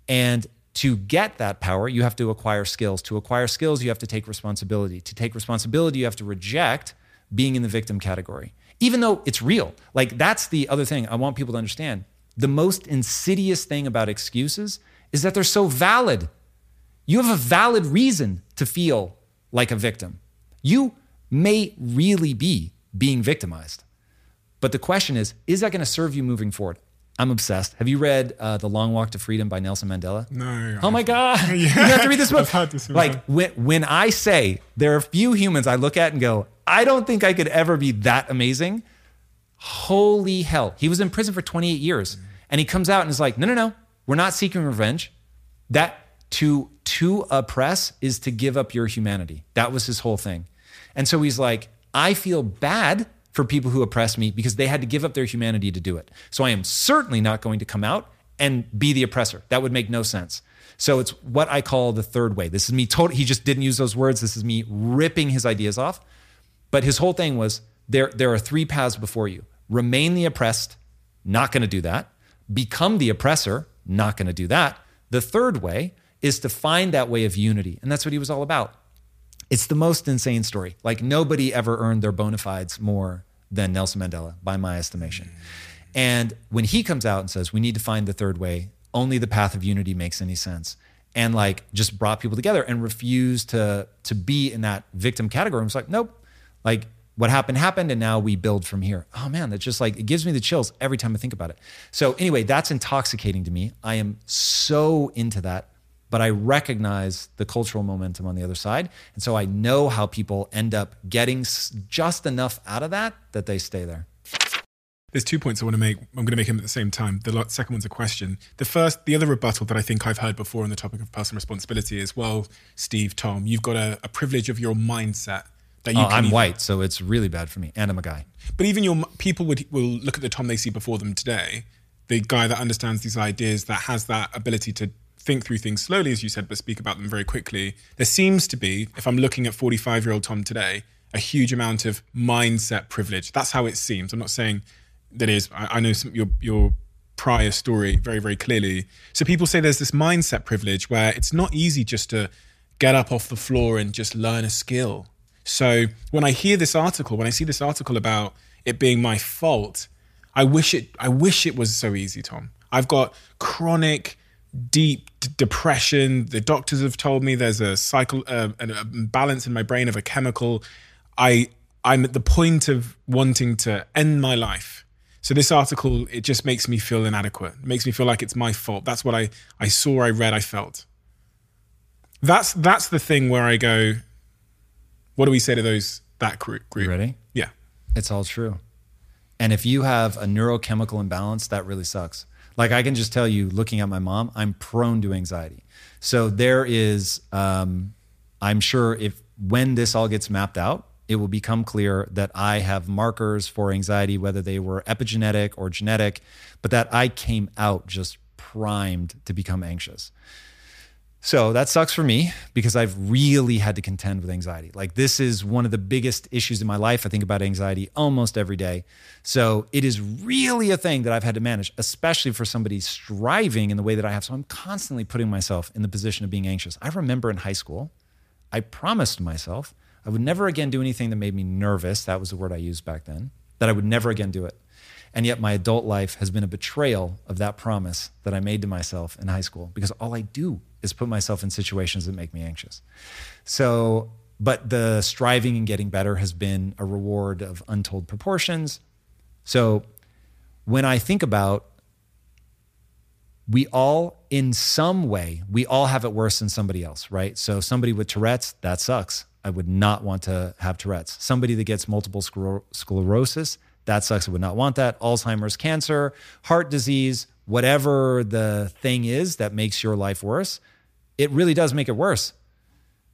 And to get that power, you have to acquire skills. To acquire skills, you have to take responsibility. To take responsibility, you have to reject being in the victim category, even though it's real. Like, that's the other thing I want people to understand. The most insidious thing about excuses is that they're so valid. You have a valid reason to feel like a victim. You may really be being victimized. But the question is, is that going to serve you moving forward? I'm obsessed. Have you read uh, The Long Walk to Freedom by Nelson Mandela? No. Oh my God. yeah. [laughs] You have to read this book. I've had this like when, when I say there are few humans I look at and go, I don't think I could ever be that amazing. Holy hell. He was in prison for 28 years. And he comes out and is like, no, no, no, we're not seeking revenge. That to to oppress is to give up your humanity. That was his whole thing. And so he's like, I feel bad for people who oppress me because they had to give up their humanity to do it. So I am certainly not going to come out and be the oppressor. That would make no sense. So it's what I call the third way. This is me totally, he just didn't use those words. This is me ripping his ideas off. But his whole thing was there, there are three paths before you remain the oppressed, not going to do that. Become the oppressor, not going to do that. The third way is to find that way of unity. And that's what he was all about. It's the most insane story. Like nobody ever earned their bona fides more than Nelson Mandela, by my estimation. And when he comes out and says, we need to find the third way, only the path of unity makes any sense. And like just brought people together and refused to to be in that victim category. I was like, nope. Like what happened happened and now we build from here. Oh man, that's just like it gives me the chills every time I think about it. So anyway, that's intoxicating to me. I am so into that but I recognize the cultural momentum on the other side. And so I know how people end up getting just enough out of that that they stay there. There's two points I want to make. I'm going to make them at the same time. The second one's a question. The first, the other rebuttal that I think I've heard before on the topic of personal responsibility is, well, Steve, Tom, you've got a, a privilege of your mindset that you. Oh, I'm even, white, so it's really bad for me, and I'm a guy. But even your people would will look at the Tom they see before them today, the guy that understands these ideas, that has that ability to think through things slowly, as you said, but speak about them very quickly. There seems to be, if I'm looking at 45 year old Tom today, a huge amount of mindset privilege. That's how it seems. I'm not saying that is. I, I know some, your your prior story very, very clearly. So people say there's this mindset privilege where it's not easy just to get up off the floor and just learn a skill. So when I hear this article, when I see this article about it being my fault, I wish it I wish it was so easy, Tom. I've got chronic deep d- depression. The doctors have told me there's a cycle, uh, an imbalance in my brain of a chemical. I I'm at the point of wanting to end my life. So this article it just makes me feel inadequate. It makes me feel like it's my fault. That's what I I saw, I read, I felt. That's that's the thing where I go. What do we say to those that group? group? ready? Yeah. It's all true. And if you have a neurochemical imbalance, that really sucks. Like I can just tell you, looking at my mom, I'm prone to anxiety. So there is, um, I'm sure if when this all gets mapped out, it will become clear that I have markers for anxiety, whether they were epigenetic or genetic, but that I came out just primed to become anxious. So that sucks for me because I've really had to contend with anxiety. Like, this is one of the biggest issues in my life. I think about anxiety almost every day. So it is really a thing that I've had to manage, especially for somebody striving in the way that I have. So I'm constantly putting myself in the position of being anxious. I remember in high school, I promised myself I would never again do anything that made me nervous. That was the word I used back then, that I would never again do it. And yet my adult life has been a betrayal of that promise that I made to myself in high school because all I do is put myself in situations that make me anxious. So, but the striving and getting better has been a reward of untold proportions. So, when I think about we all in some way we all have it worse than somebody else right so somebody with tourette's that sucks i would not want to have tourette's somebody that gets multiple scler- sclerosis that sucks i would not want that alzheimer's cancer heart disease whatever the thing is that makes your life worse it really does make it worse.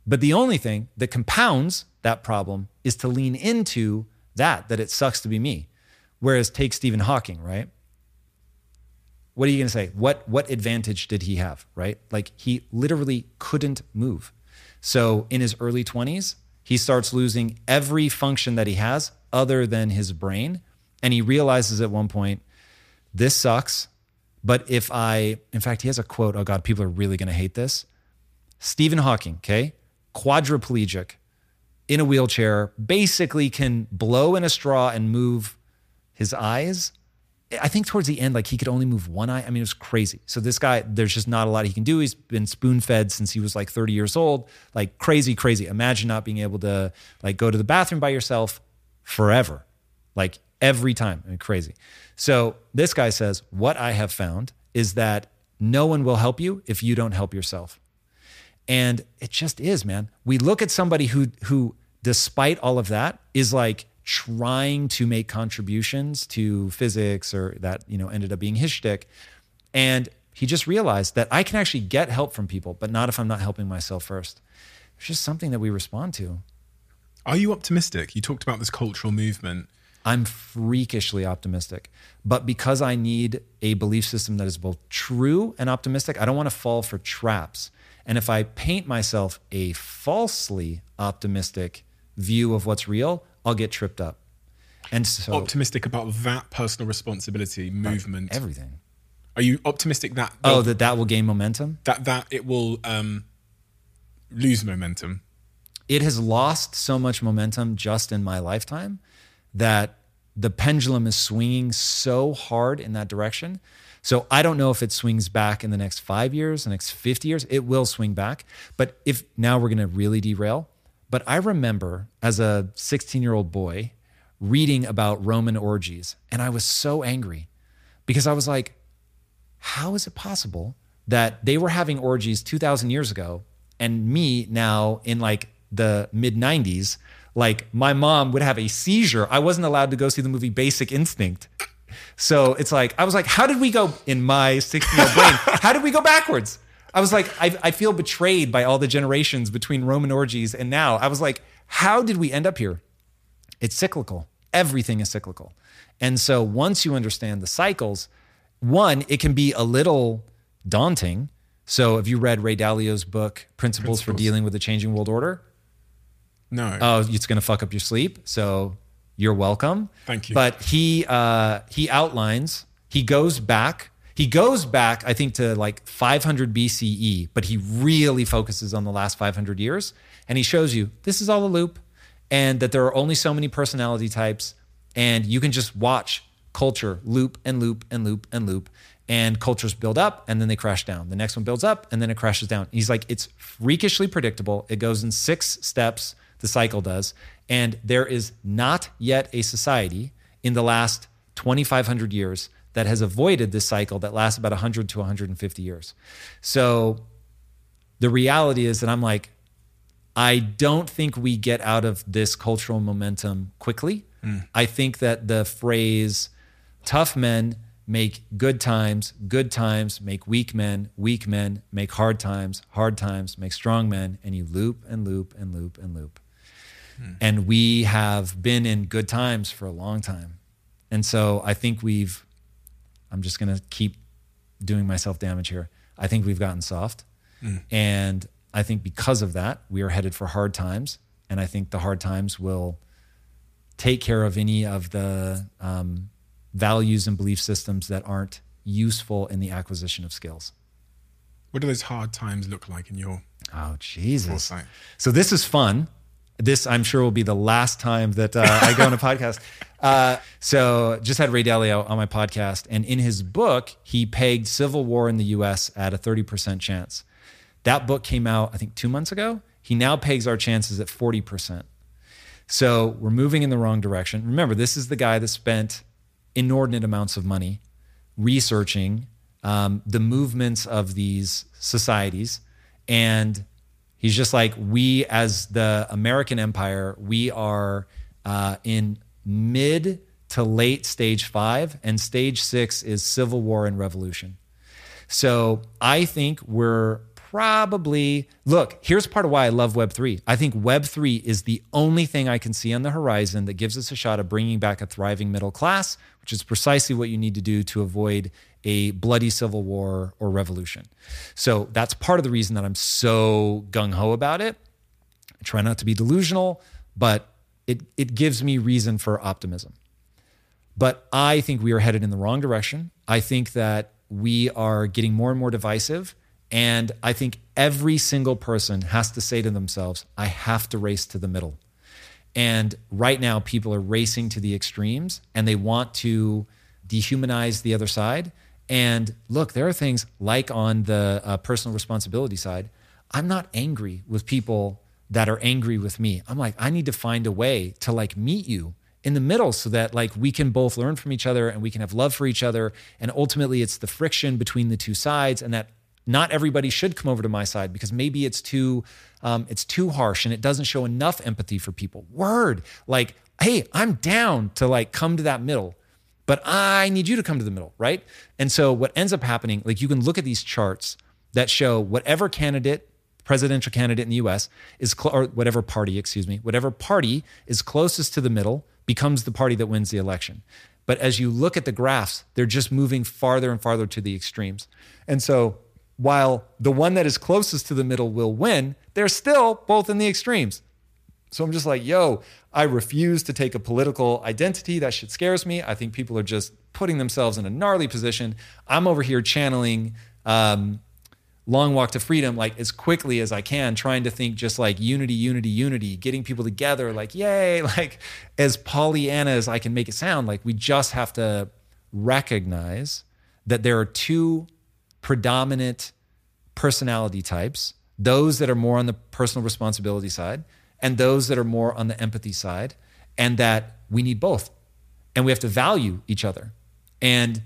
But the only thing that compounds that problem is to lean into that, that it sucks to be me. Whereas take Stephen Hawking, right? What are you going to say? What what advantage did he have, right? Like he literally couldn't move. So in his early 20s, he starts losing every function that he has other than his brain, and he realizes at one point, this sucks. But if I, in fact, he has a quote. Oh God, people are really going to hate this. Stephen Hawking, okay, quadriplegic, in a wheelchair, basically can blow in a straw and move his eyes. I think towards the end, like he could only move one eye. I mean, it was crazy. So this guy, there's just not a lot he can do. He's been spoon fed since he was like 30 years old. Like crazy, crazy. Imagine not being able to like go to the bathroom by yourself forever, like every time. I mean, crazy. So this guy says, what I have found is that no one will help you if you don't help yourself. And it just is, man. We look at somebody who who despite all of that is like trying to make contributions to physics or that, you know, ended up being his shtick. And he just realized that I can actually get help from people, but not if I'm not helping myself first. It's just something that we respond to. Are you optimistic? You talked about this cultural movement. I'm freakishly optimistic. But because I need a belief system that is both true and optimistic, I don't want to fall for traps. And if I paint myself a falsely optimistic view of what's real, I'll get tripped up. And so optimistic about that personal responsibility movement. Everything. Are you optimistic that Oh, that that will gain momentum? That that it will um, lose momentum. It has lost so much momentum just in my lifetime that the pendulum is swinging so hard in that direction so I don't know if it swings back in the next five years, the next 50 years. It will swing back. But if now we're going to really derail. But I remember as a 16 year old boy reading about Roman orgies, and I was so angry because I was like, how is it possible that they were having orgies 2,000 years ago and me now in like the mid 90s? Like my mom would have a seizure. I wasn't allowed to go see the movie Basic Instinct so it's like, I was like, how did we go in my 16 year old brain? [laughs] How did we go backwards? I was like, I, I feel betrayed by all the generations between Roman orgies and now. I was like, how did we end up here? It's cyclical. Everything is cyclical. And so once you understand the cycles, one, it can be a little daunting. So have you read Ray Dalio's book, Principles, Principles. for Dealing with the Changing World Order? No. Oh, it's going to fuck up your sleep. So you're welcome. Thank you. But he uh, he outlines. He goes back He goes back, I think, to like 500 BCE, but he really focuses on the last 500 years. And he shows you this is all a loop and that there are only so many personality types. And you can just watch culture loop and loop and loop and loop. And cultures build up and then they crash down. The next one builds up and then it crashes down. He's like, it's freakishly predictable. It goes in six steps, the cycle does. And there is not yet a society in the last 2,500 years that has avoided this cycle that lasts about 100 to 150 years. So the reality is that I'm like, I don't think we get out of this cultural momentum quickly. Hmm. I think that the phrase tough men make good times, good times make weak men, weak men make hard times, hard times make strong men, and you loop and loop and loop and loop. And we have been in good times for a long time. And so I think we've, I'm just going to keep doing myself damage here. I think we've gotten soft. And I think because of that, we are headed for hard times. And I think the hard times will take care of any of the um, values and belief systems that aren't useful in the acquisition of skills. What do those hard times look like in your Oh, Jesus. foresight? So this is fun. This, I'm sure, will be the last time that uh, I go on a [laughs] podcast. Uh, so just had Ray Dalio on my podcast, and in his book, he pegged civil war in the U.S. at a 30% chance. That book came out, I think, two months ago. He now pegs our chances at 40%. So we're moving in the wrong direction. Remember, this is the guy that spent inordinate amounts of money researching um, the movements of these societies. And he's just like, we as the American empire, we are uh, in mid to late stage five, and stage six is civil war and revolution. So I think we're probably look, here's part of why I love Web3. I think Web3 is the only thing I can see on the horizon that gives us a shot of bringing back a thriving middle class, which is precisely what you need to do to avoid a bloody civil war or revolution. So that's part of the reason that I'm so gung ho about it. I try not to be delusional, but it, it gives me reason for optimism. But I think we are headed in the wrong direction. I think that we are getting more and more divisive. And I think every single person has to say to themselves, I have to race to the middle. And right now, people are racing to the extremes and they want to dehumanize the other side. And look, there are things like on the uh, personal responsibility side, I'm not angry with people that are angry with me. I'm like, I need to find a way to like meet you in the middle so that like we can both learn from each other and we can have love for each other. And ultimately, it's the friction between the two sides and that not everybody should come over to my side because maybe it's too um, it's too harsh and it doesn't show enough empathy for people word like hey i'm down to like come to that middle but i need you to come to the middle right? And so what ends up happening like you can look at these charts that show whatever candidate presidential candidate in the us is cl- or whatever party excuse me whatever party is closest to the middle becomes the party that wins the election. But as you look at the graphs they're just moving farther and farther to the extremes. And so while the one that is closest to the middle will win, they're still both in the extremes. So I'm just like, yo, I refuse to take a political identity. That shit scares me. I think people are just putting themselves in a gnarly position. I'm over here channeling um, Long Walk to Freedom like as quickly as I can, trying to think just like unity, unity, unity, getting people together, like, yay, [laughs] like as Pollyanna as I can make it sound. Like we just have to recognize that there are two predominant personality types those that are more on the personal responsibility side and those that are more on the empathy side and that we need both and we have to value each other and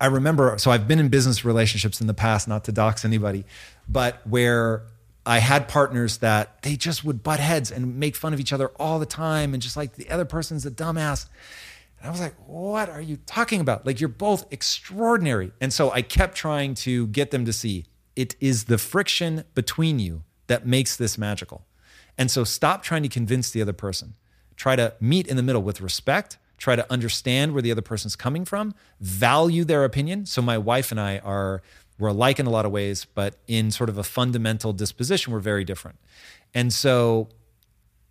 i remember so i've been in business relationships in the past not to dox anybody but where i had partners that they just would butt heads and make fun of each other all the time and just like the other person's a dumbass and I was like, what are you talking about? Like, you're both extraordinary. And so I kept trying to get them to see it is the friction between you that makes this magical. And so stop trying to convince the other person. Try to meet in the middle with respect. Try to understand where the other person's coming from, value their opinion. So my wife and I are we're alike in a lot of ways, but in sort of a fundamental disposition, we're very different. And so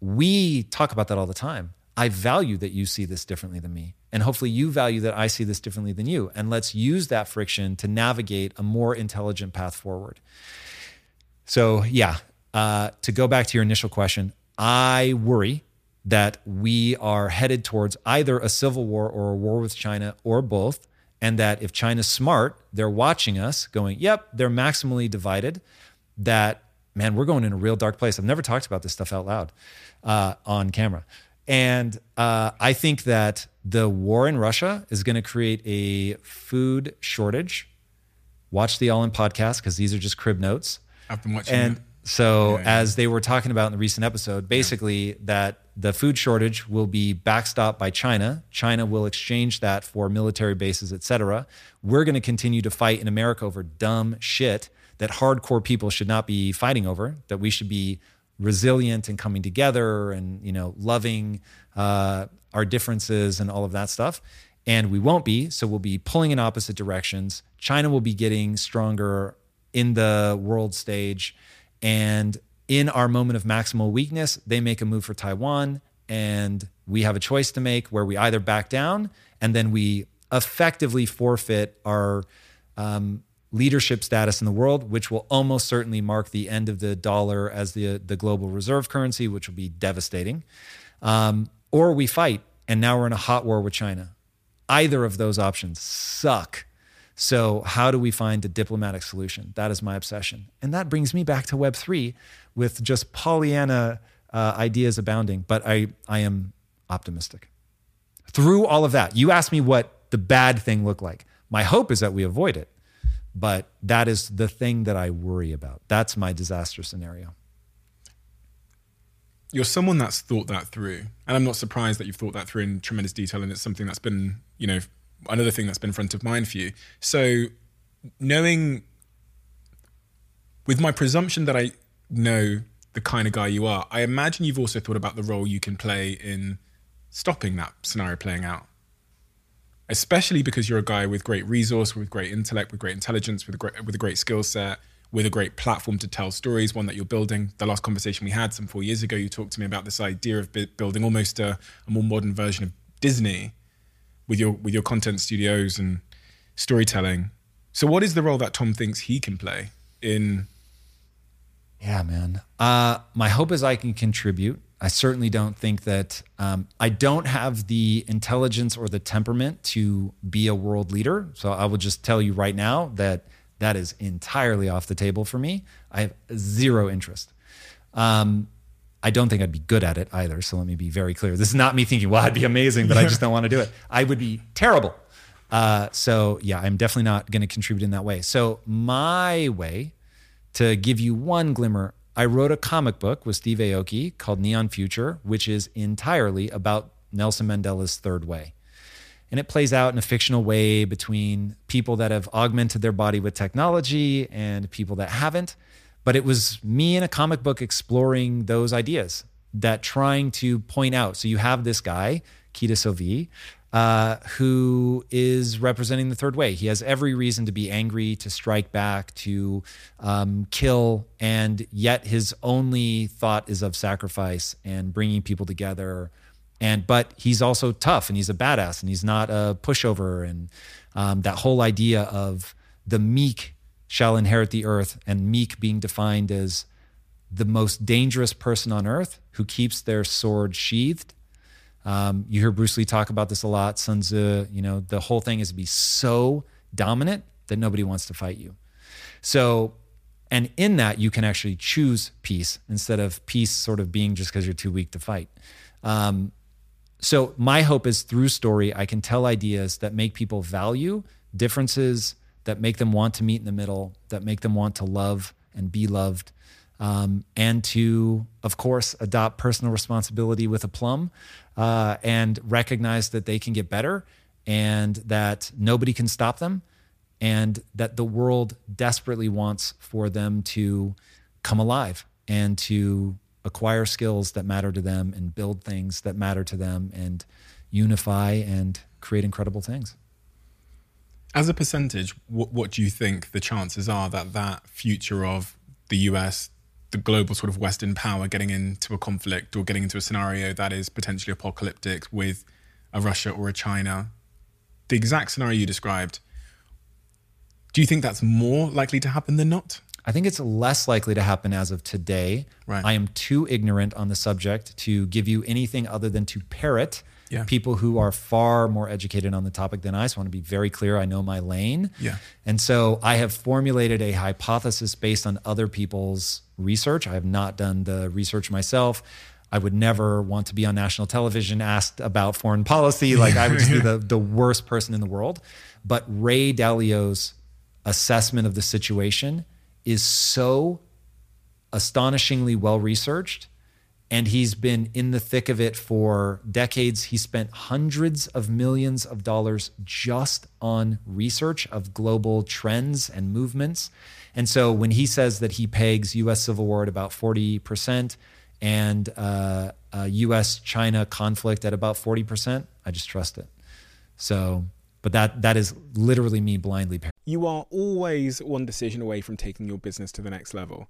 we talk about that all the time. I value that you see this differently than me. And hopefully you value that I see this differently than you. And let's use that friction to navigate a more intelligent path forward. So, yeah, uh, to go back to your initial question, I worry that we are headed towards either a civil war or a war with China or both. And that if China's smart, they're watching us going, yep, they're maximally divided. That, man, we're going in a real dark place. I've never talked about this stuff out loud uh, on camera. And uh, I think that the war in Russia is going to create a food shortage. Watch the All In podcast because these are just crib notes. I've been watching And it. So, Yeah, yeah. as they were talking about in the recent episode, basically that the food shortage will be backstopped by China. China will exchange that for military bases, et cetera. We're going to continue to fight in America over dumb shit that hardcore people should not be fighting over. That we should be resilient and coming together and you know loving uh, our differences and all of that stuff. And we won't be, so we'll be pulling in opposite directions. China will be getting stronger in the world stage. And in our moment of maximal weakness, they make a move for Taiwan. And we have a choice to make where we either back down and then we effectively forfeit our um, leadership status in the world, which will almost certainly mark the end of the dollar as the, the global reserve currency, which will be devastating. Um, or we fight, and now we're in a hot war with China. Either of those options suck. So, how do we find a diplomatic solution? That is my obsession. And that brings me back to Web3 with just Pollyanna uh, ideas abounding. But I, I am optimistic. Through all of that, you asked me what the bad thing looked like. My hope is that we avoid it. But that is the thing that I worry about. That's my disaster scenario. you're someone that's thought that through and i'm not surprised that you've thought that through in tremendous detail and it's something that's been you know another thing that's been front of mind for you. So knowing with my presumption that i know the kind of guy you are i imagine you've also thought about the role you can play in stopping that scenario playing out. Especially because you're a guy with great resource, with great intellect, with great intelligence, with a great, with a great skill set, with a great platform to tell stories, one that you're building. The last conversation we had some four years ago, you talked to me about this idea of building almost a, a more modern version of Disney with your with your content studios and storytelling. So, what is the role that Tom thinks he can play in? Yeah, man. Uh, my hope is I can contribute. I certainly don't think that um, I don't have the intelligence or the temperament to be a world leader. So I will just tell you right now that that is entirely off the table for me. I have zero interest. Um, I don't think I'd be good at it either. So let me be very clear. This is not me thinking, well, I'd be amazing, but I just don't want to do it. I would be terrible. Uh, so yeah, I'm definitely not going to contribute in that way. So my way to give you one glimmer, I wrote a comic book with Steve Aoki called Neon Future, which is entirely about Nelson Mandela's third way. And it plays out in a fictional way between people that have augmented their body with technology and people that haven't. But it was me in a comic book exploring those ideas that trying to point out. So you have this guy, Kita Sylvie, uh, who is representing the third way. He has every reason to be angry, to strike back, to um, kill, and yet his only thought is of sacrifice and bringing people together. And but he's also tough, and he's a badass, and he's not a pushover. And um, that whole idea of the meek shall inherit the earth, and meek being defined as the most dangerous person on earth who keeps their sword sheathed um, you hear Bruce Lee talk about this a lot. Sun Tzu, you know, the whole thing is to be so dominant that nobody wants to fight you. So, and in that, you can actually choose peace instead of peace sort of being just because you're too weak to fight. Um, so, my hope is through story, I can tell ideas that make people value differences, that make them want to meet in the middle, that make them want to love and be loved um, and to, of course, adopt personal responsibility with aplomb uh, and recognize that they can get better and that nobody can stop them and that the world desperately wants for them to come alive and to acquire skills that matter to them and build things that matter to them and unify and create incredible things. As a percentage, what, what do you think the chances are that that future of the US, the global sort of Western power getting into a conflict or getting into a scenario that is potentially apocalyptic with a Russia or a China, the exact scenario you described, do you think that's more likely to happen than not? I think it's less likely to happen as of today. Right. I am too ignorant on the subject to give you anything other than to parrot Yeah. people who are far more educated on the topic than I. So I want to be very clear. I know my lane. Yeah. And so I have formulated a hypothesis based on other people's research. I have not done the research myself. I would never want to be on national television asked about foreign policy. Like I would just be the, the worst person in the world. But Ray Dalio's assessment of the situation is so astonishingly well researched and he's been in the thick of it for decades. He spent hundreds of millions of dollars just on research of global trends and movements. And so when he says that he pegs US civil war at about 40% and uh, uh, US China conflict at about 40%, I just trust it. So, but that that is literally me blindly You are always one decision away from taking your business to the next level.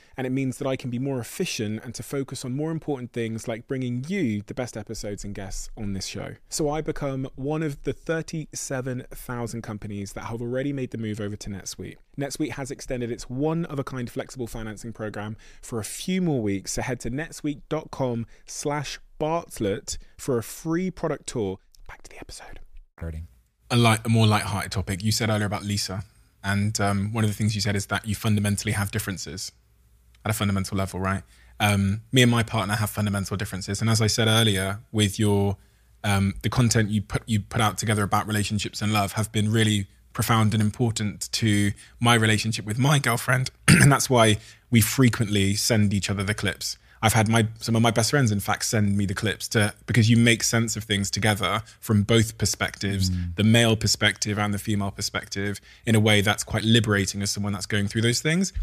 And it means that I can be more efficient and to focus on more important things like bringing you the best episodes and guests on this show. So I become one of the 37,000 companies that have already made the move over to NetSuite. NetSuite has extended its one of a kind flexible financing program for a few more weeks. So head to netsuite.com slash Bartlett for a free product tour. Back to the episode. hurting. a light, a more light-hearted topic. You said earlier about Lisa, and um, one of the things you said is that you fundamentally have differences at a fundamental level, right? Um, me and my partner have fundamental differences, and as I said earlier, with your um, the content you put you put out together about relationships and love have been really profound and important to my relationship with my girlfriend, [clears throat] and that's why we frequently send each other the clips. I've had my some of my best friends, in fact, send me the clips to because you make sense of things together from both perspectives, the male perspective and the female perspective, in a way that's quite liberating as someone that's going through those things.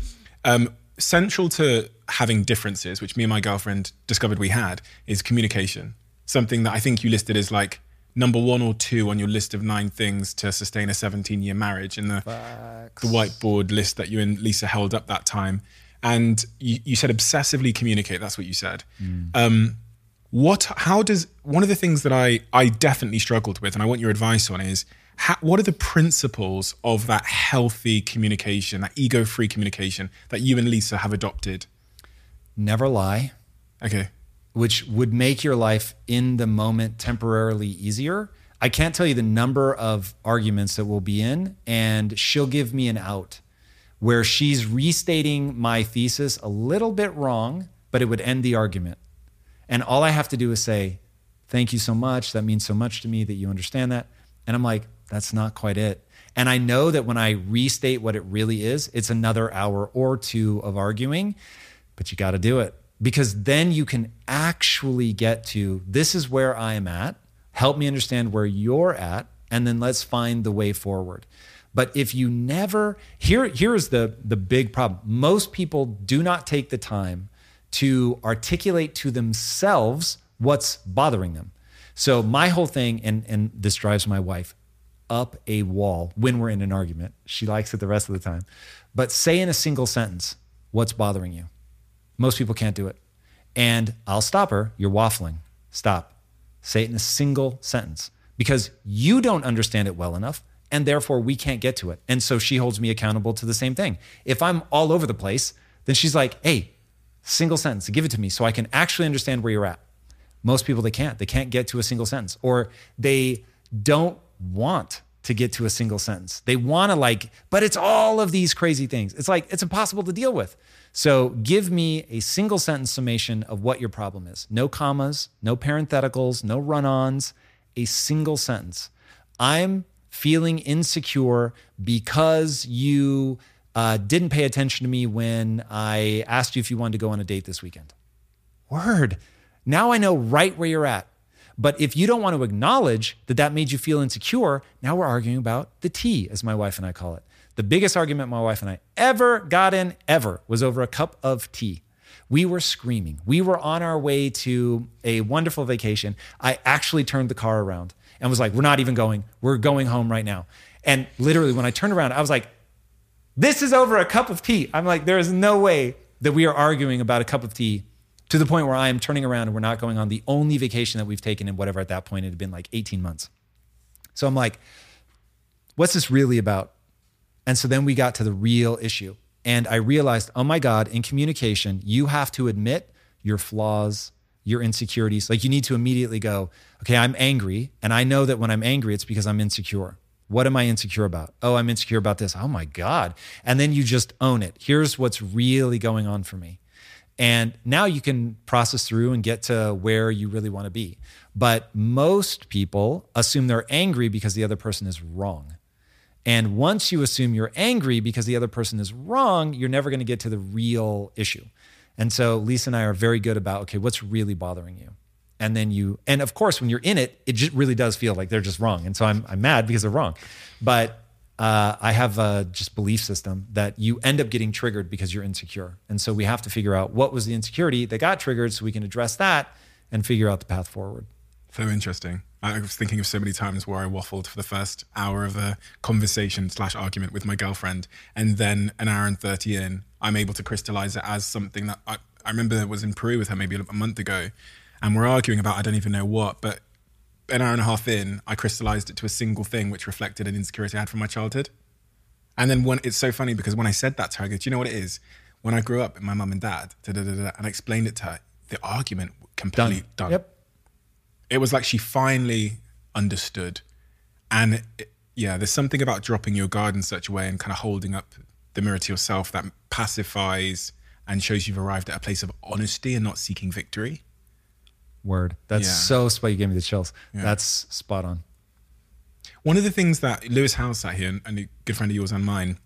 Um, central to having differences, which me and my girlfriend discovered we had, is communication. Something that I think you listed as like number one or two on your list of nine things to sustain a 17 year marriage in the, the whiteboard list that you and Lisa held up that time. And you, you said obsessively communicate. That's what you said. Um, what? How does one of the things that I I definitely struggled with, and I want your advice on, is how, what are the principles of that healthy communication, that ego-free communication that you and Lisa have adopted? Never lie. Okay. which would make your life in the moment temporarily easier. I can't tell you the number of arguments that we'll be in, and she'll give me an out where she's restating my thesis a little bit wrong, but it would end the argument. And all I have to do is say, Thank you so much. That means so much to me that you understand that. And I'm like, That's not quite it. And I know that when I restate what it really is, it's another hour or two of arguing, but you got to do it because then you can actually get to this is where I am at. Help me understand where you're at, and then let's find the way forward. But if you never here here is the the big problem. Most people do not take the time to articulate to themselves what's bothering them. So my whole thing and and this drives my wife up a wall when we're in an argument. She likes it the rest of the time. But say in a single sentence what's bothering you. Most people can't do it. And I'll stop her. You're waffling. Stop. Say it in a single sentence because you don't understand it well enough. And therefore, we can't get to it. And so she holds me accountable to the same thing. If I'm all over the place, then she's like, hey, single sentence, give it to me so I can actually understand where you're at. Most people, they can't. They can't get to a single sentence or they don't want to get to a single sentence. They want to like, but it's all of these crazy things. It's like, it's impossible to deal with. So give me a single sentence summation of what your problem is. No commas, no parentheticals, no run ons, a single sentence. I'm feeling insecure because you uh, didn't pay attention to me when I asked you if you wanted to go on a date this weekend. Word. Now I know right where you're at. But if you don't want to acknowledge that that made you feel insecure, now we're arguing about the tea, as my wife and I call it. The biggest argument my wife and I ever got in, ever, was over a cup of tea. We were screaming. We were on our way to a wonderful vacation. I actually turned the car around and was like, We're not even going. We're going home right now. And literally, when I turned around, I was like, This is over a cup of tea. I'm like, There is no way that we are arguing about a cup of tea to the point where I am turning around and we're not going on the only vacation that we've taken in whatever at that point it had been like 18 months. So I'm like, what's this really about? And so then we got to the real issue. And I realized, oh my God, in communication, you have to admit your flaws, your insecurities. Like you need to immediately go, okay, I'm angry. And I know that when I'm angry, it's because I'm insecure. What am I insecure about? Oh, I'm insecure about this. Oh my God. And then you just own it. Here's what's really going on for me. And now you can process through and get to where you really want to be. But most people assume they're angry because the other person is wrong. And once you assume you're angry because the other person is wrong, you're never going to get to the real issue. And so Lisa and I are very good about okay, what's really bothering you? And then you, and of course, when you're in it, it just really does feel like they're just wrong. And so I'm, I'm mad because they're wrong. But uh, I have a just belief system that you end up getting triggered because you're insecure. And so we have to figure out what was the insecurity that got triggered so we can address that and figure out the path forward. So interesting. I was thinking of so many times where I waffled for the first hour of a conversation slash argument with my girlfriend, and then an hour and thirty in, I'm able to crystallize it as something that I, I remember was in Peru with her maybe a month ago, and we're arguing about I don't even know what, but an hour and a half in, I crystallized it to a single thing which reflected an insecurity I had from my childhood. And then when it's so funny because when I said that to her, I go, Do you know what it is? When I grew up with my mum and dad, da, da, da, and I explained it to her, the argument completely done. Yep. It was like she finally understood. And it, yeah, there's something about dropping your guard in such a way and kind of holding up the mirror to yourself that pacifies and shows you've arrived at a place of honesty and not seeking victory. Word. That's Yeah. so spot. You gave me the chills. Yeah. That's spot on. One of the things that Lewis Howes sat here, and a good friend of yours and mine,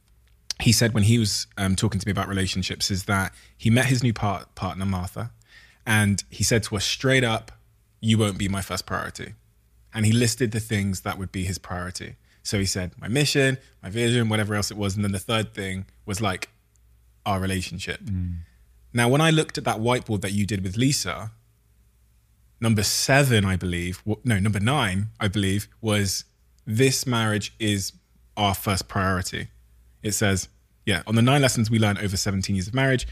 he said when he was um, talking to me about relationships is that he met his new part, partner, Martha, and he said to us straight up, You won't be my first priority. And he listed the things that would be his priority. So he said, My mission, my vision, whatever else it was. And then the third thing was like our relationship. Now, when I looked at that whiteboard that you did with Lisa, number seven, I believe, no, number nine, I believe, was this marriage is our first priority. It says, yeah, on the nine lessons we learned over 17 years of marriage,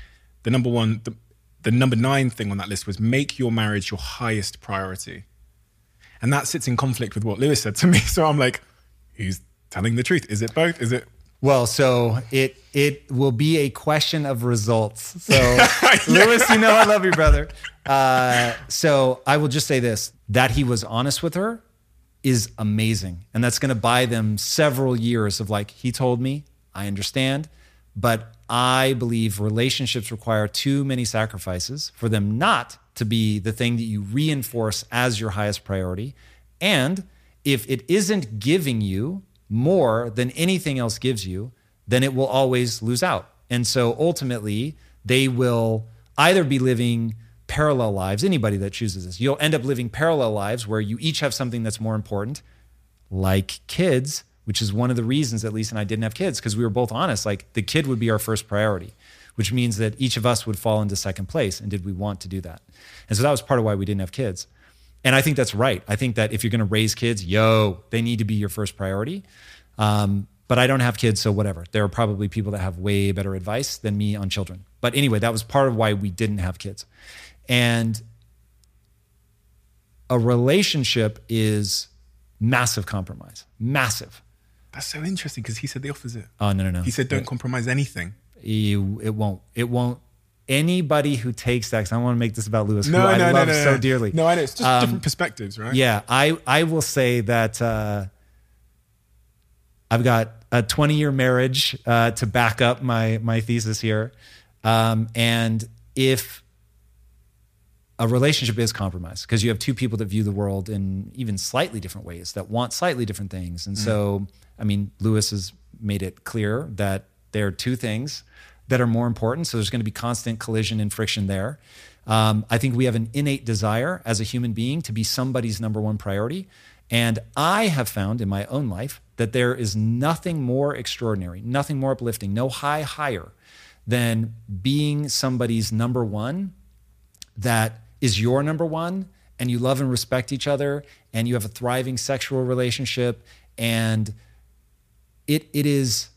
the number one, the, the number nine thing on that list was make your marriage your highest priority. And that sits in conflict with what Lewis said to me. [laughs] So I'm like, who's telling the truth? Is it both? Is it Well, so it it will be a question of results. So, [laughs] Lewis, you know I love you, brother. Uh, so I will just say this: that he was honest with her is amazing, and that's going to buy them several years of like he told me. I understand, but I believe relationships require too many sacrifices for them not to be the thing that you reinforce as your highest priority. And if it isn't giving you more than anything else gives you, then it will always lose out. And so ultimately, they will either be living parallel lives, anybody that chooses this, you'll end up living parallel lives where you each have something that's more important, like kids, which is one of the reasons that Lisa and I didn't have kids, because we were both honest. Like the kid would be our first priority, which means that each of us would fall into second place. And did we want to do that? And so that was part of why we didn't have kids. And I think that's right. I think that if you're going to raise kids, yo, they need to be your first priority. Um, but I don't have kids, so whatever. There are probably people that have way better advice than me on children. But anyway, that was part of why we didn't have kids. And a relationship is massive compromise, massive. That's so interesting because he said the opposite. Oh no, no, no. He said, "Don't compromise anything." you, it won't. It won't. Anybody who takes that, 'cause I want to make this about Lewis, No, who I no, love no, no, so no. dearly. No, I know it's just Um, different perspectives, right? Yeah, I I will say that uh, I've got a 20 year marriage uh, to back up my my thesis here, um, and if a relationship is compromised, because you have two people that view the world in even slightly different ways that want slightly different things, and so I mean Lewis has made it clear that there are two things that are more important. So there's going to be constant collision and friction there. Um, I think we have an innate desire as a human being to be somebody's number one priority. And I have found in my own life that there is nothing more extraordinary, nothing more uplifting, no high higher than being somebody's number one that is your number one and you love and respect each other and you have a thriving sexual relationship and it it is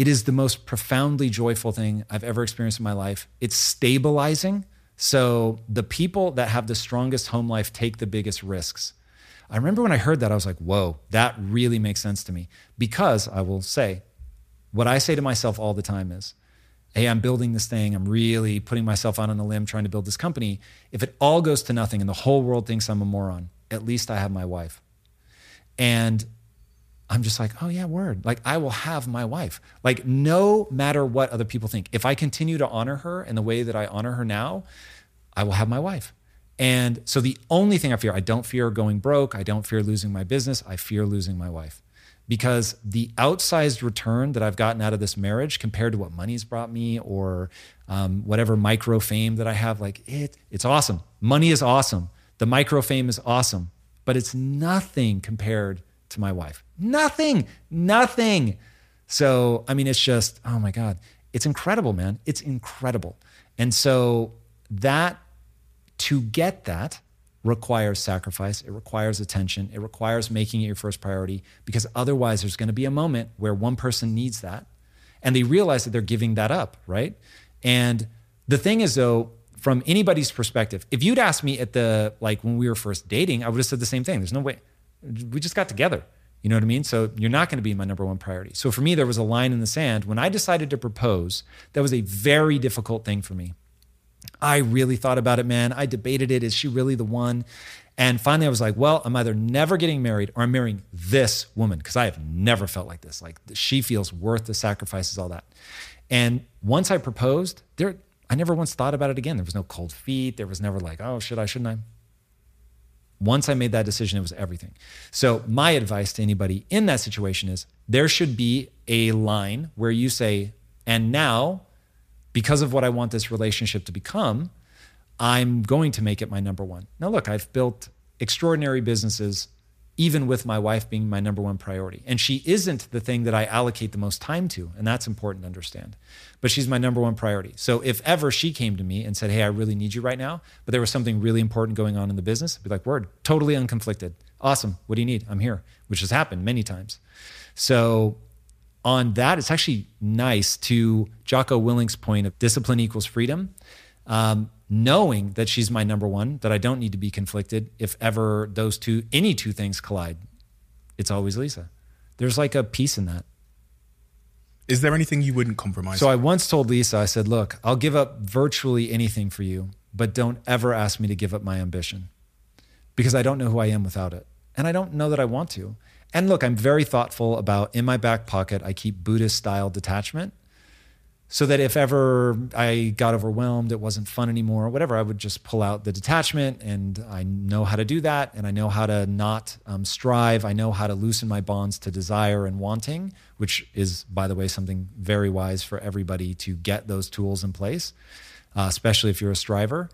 it is the most profoundly joyful thing I've ever experienced in my life. It's stabilizing. So the people that have the strongest home life take the biggest risks. I remember when I heard that, I was like, whoa, that really makes sense to me. Because I will say, what I say to myself all the time is, hey, I'm building this thing. I'm really putting myself out on a limb trying to build this company. If it all goes to nothing and the whole world thinks I'm a moron, at least I have my wife. And I'm just like, oh yeah, word. Like I will have my wife. Like no matter what other people think, if I continue to honor her in the way that I honor her now, I will have my wife. And so the only thing I fear, I don't fear going broke. I don't fear losing my business. I fear losing my wife because the outsized return that I've gotten out of this marriage compared to what money's brought me or um, whatever micro fame that I have, like it, it's awesome. Money is awesome. The micro fame is awesome, but it's nothing compared to my wife. Nothing, nothing. So, I mean, it's just, oh my God, it's incredible, man. It's incredible. And so, that to get that, requires sacrifice, it requires attention, it requires making it your first priority because otherwise there's going to be a moment where one person needs that and they realize that they're giving that up, right? And the thing is though, from anybody's perspective, if you'd asked me at the like when we were first dating, I would have said the same thing. There's no way. We just got together. You know what I mean? So you're not going to be my number one priority. So for me, there was a line in the sand. When I decided to propose, that was a very difficult thing for me. I really thought about it, man. I debated it. Is she really the one? And finally, I was like, well, I'm either never getting married or I'm marrying this woman because I have never felt like this. Like she feels worth the sacrifices, all that. And once I proposed, there, I never once thought about it again. There was no cold feet. There was never like, oh, should I, shouldn't I? Once I made that decision, it was everything. So, my advice to anybody in that situation is there should be a line where you say, and now because of what I want this relationship to become, I'm going to make it my number one. Now, look, I've built extraordinary businesses, even with my wife being my number one priority. And she isn't the thing that I allocate the most time to. And that's important to understand. But she's my number one priority. So if ever she came to me and said, Hey, I really need you right now, but there was something really important going on in the business, I'd be like, Word, totally unconflicted. Awesome. What do you need? I'm here, which has happened many times. So on that, it's actually nice to Jocko Willink's point of discipline equals freedom. Um, knowing that she's my number one, that I don't need to be conflicted if ever those two, any two things collide. It's always Lisa. There's like a peace in that. Is there anything you wouldn't compromise? So I once told Lisa, I said, look, I'll give up virtually anything for you, but don't ever ask me to give up my ambition because I don't know who I am without it. And I don't know that I want to. And look, I'm very thoughtful about in my back pocket, I keep Buddhist style detachment so that if ever I got overwhelmed, it wasn't fun anymore, or whatever, I would just pull out the detachment and I know how to do that. And I know how to not um, strive. I know how to loosen my bonds to desire and wanting, which is, by the way, something very wise for everybody to get those tools in place, uh, especially if you're a striver.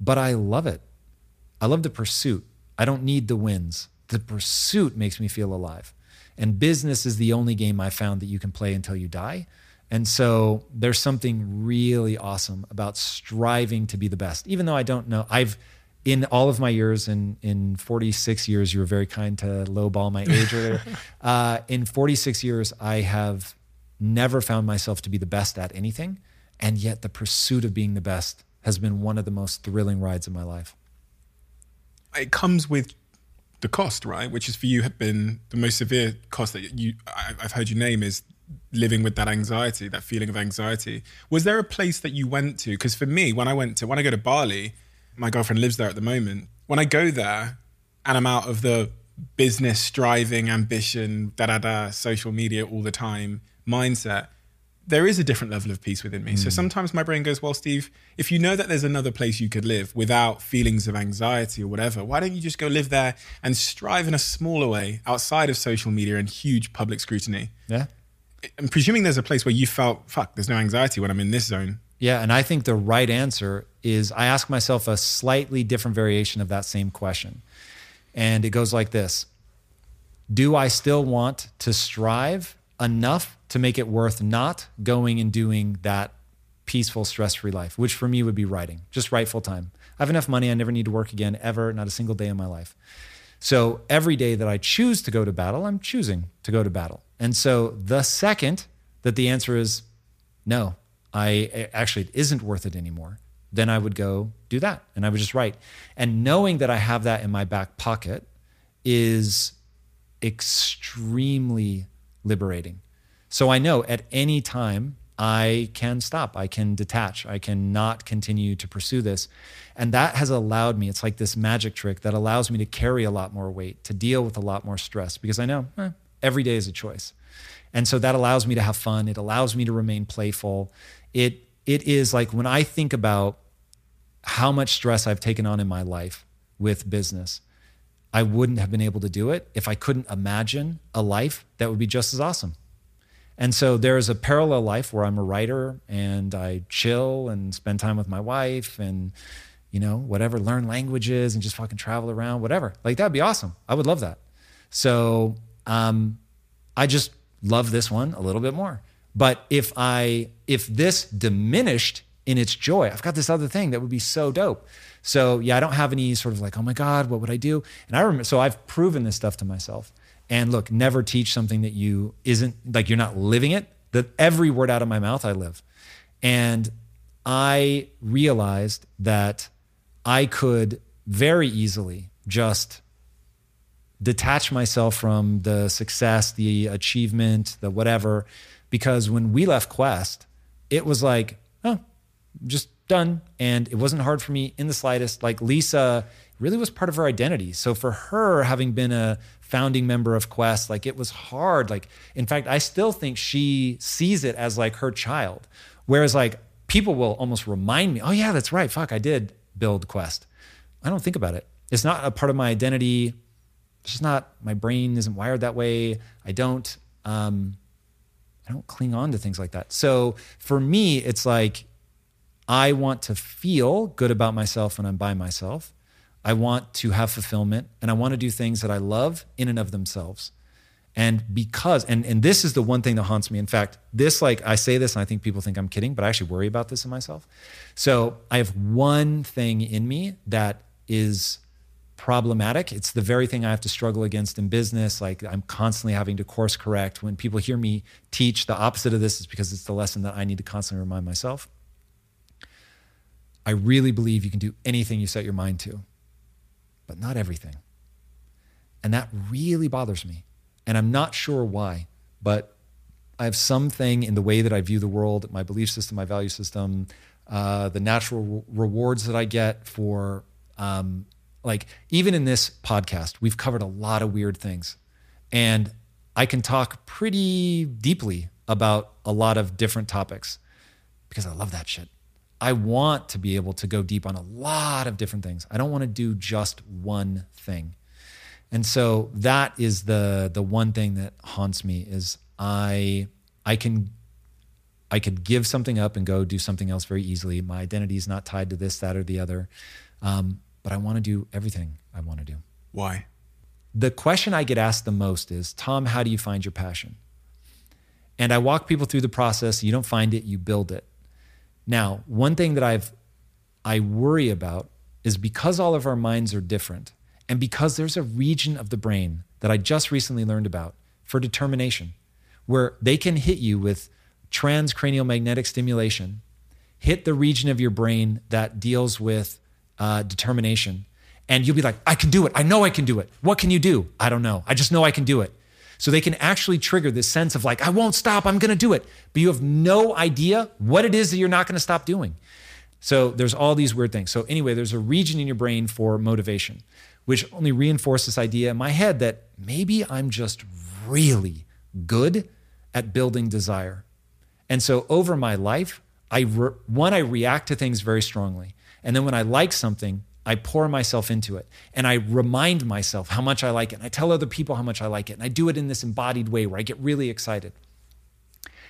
But I love it. I love the pursuit. I don't need the wins the pursuit makes me feel alive. And business is the only game I found that you can play until you die. And so there's something really awesome about striving to be the best. Even though I don't know, I've in all of my years, in in 46 years, you were very kind to lowball my age earlier. [laughs] Uh, in 46 years, I have never found myself to be the best at anything, and yet the pursuit of being the best has been one of the most thrilling rides of my life. It comes with the cost, right? Which is for you have been the most severe cost that you I've heard you name is living with that anxiety, that feeling of anxiety. Was there a place that you went to? Because for me, when I went to when I go to Bali, my girlfriend lives there at the moment. When I go there and I'm out of the business striving, ambition, da da da, social media all the time mindset, there is a different level of peace within me. Mm. So sometimes my brain goes, well, Steve, if you know that there's another place you could live without feelings of anxiety or whatever, why don't you just go live there and strive in a smaller way outside of social media and huge public scrutiny? Yeah. I'm presuming there's a place where you felt, fuck, there's no anxiety when I'm in this zone. Yeah, and I think the right answer is I ask myself a slightly different variation of that same question. And it goes like this Do I still want to strive enough to make it worth not going and doing that peaceful, stress free life, which for me would be writing, just write full time? I have enough money. I never need to work again, ever, not a single day in my life. So every day that I choose to go to battle, I'm choosing to go to battle. And so the second that the answer is no, I actually it isn't worth it anymore, then I would go do that and I would just write. And knowing that I have that in my back pocket is extremely liberating. So I know at any time I can stop, I can detach, I can not continue to pursue this. And that has allowed me, it's like this magic trick that allows me to carry a lot more weight, to deal with a lot more stress because I know eh, every day is a choice. And so that allows me to have fun. It allows me to remain playful. It it is like when I think about how much stress I've taken on in my life with business, I wouldn't have been able to do it if I couldn't imagine a life that would be just as awesome. And so there's a parallel life where I'm a writer and I chill and spend time with my wife and you know, whatever, learn languages and just fucking travel around, whatever. Like that'd be awesome. I would love that. So um, I just love this one a little bit more. But if I if this diminished in its joy, I've got this other thing that would be so dope. So yeah, I don't have any sort of like, oh my God, what would I do? And I remember so I've proven this stuff to myself. And look, never teach something that you isn't like you're not living it. That every word out of my mouth I live. And I realized that I could very easily just detach myself from the success, the achievement, the whatever. Because when we left Quest, it was like, oh, just done. And it wasn't hard for me in the slightest. Like Lisa really was part of her identity. So for her, having been a founding member of Quest, like it was hard. Like, in fact, I still think she sees it as like her child. Whereas, like, people will almost remind me, oh, yeah, that's right. Fuck, I did build Quest. I don't think about it. It's not a part of my identity it's just not my brain isn't wired that way. I don't um, I don't cling on to things like that. So for me, it's like I want to feel good about myself when I'm by myself. I want to have fulfillment and I want to do things that I love in and of themselves. And because, and, and this is the one thing that haunts me. In fact, this, like, I say this and I think people think I'm kidding, but I actually worry about this in myself. So I have one thing in me that is problematic. It's the very thing I have to struggle against in business. Like I'm constantly having to course correct. When people hear me teach the opposite of this, is because it's the lesson that I need to constantly remind myself. I really believe you can do anything you set your mind to, but not everything. And that really bothers me. And I'm not sure why, but I have something in the way that I view the world, my belief system, my value system, uh, the natural re- rewards that I get for um, like even in this podcast, we've covered a lot of weird things. And I can talk pretty deeply about a lot of different topics because I love that shit. I want to be able to go deep on a lot of different things. I don't want to do just one thing. And so that is the the one thing that haunts me is I I can I could give something up and go do something else very easily. My identity is not tied to this, that, or the other. Um, but I want to do everything I want to do. Why? The question I get asked the most is, Tom, how do you find your passion? And I walk people through the process. You don't find it, you build it. Now, one thing that I've I worry about is because all of our minds are different, and because there's a region of the brain that I just recently learned about for determination, where they can hit you with transcranial magnetic stimulation, hit the region of your brain that deals with uh, determination. And you'll be like, I can do it. I know I can do it. What can you do? I don't know. I just know I can do it. So they can actually trigger this sense of like, I won't stop. I'm going to do it. But you have no idea what it is that you're not going to stop doing. So there's all these weird things. So anyway, there's a region in your brain for motivation, which only reinforces this idea in my head that maybe I'm just really good at building desire. And so over my life, I re- one I react to things very strongly. And then when I like something, I pour myself into it and I remind myself how much I like it. And I tell other people how much I like it. And I do it in this embodied way where I get really excited.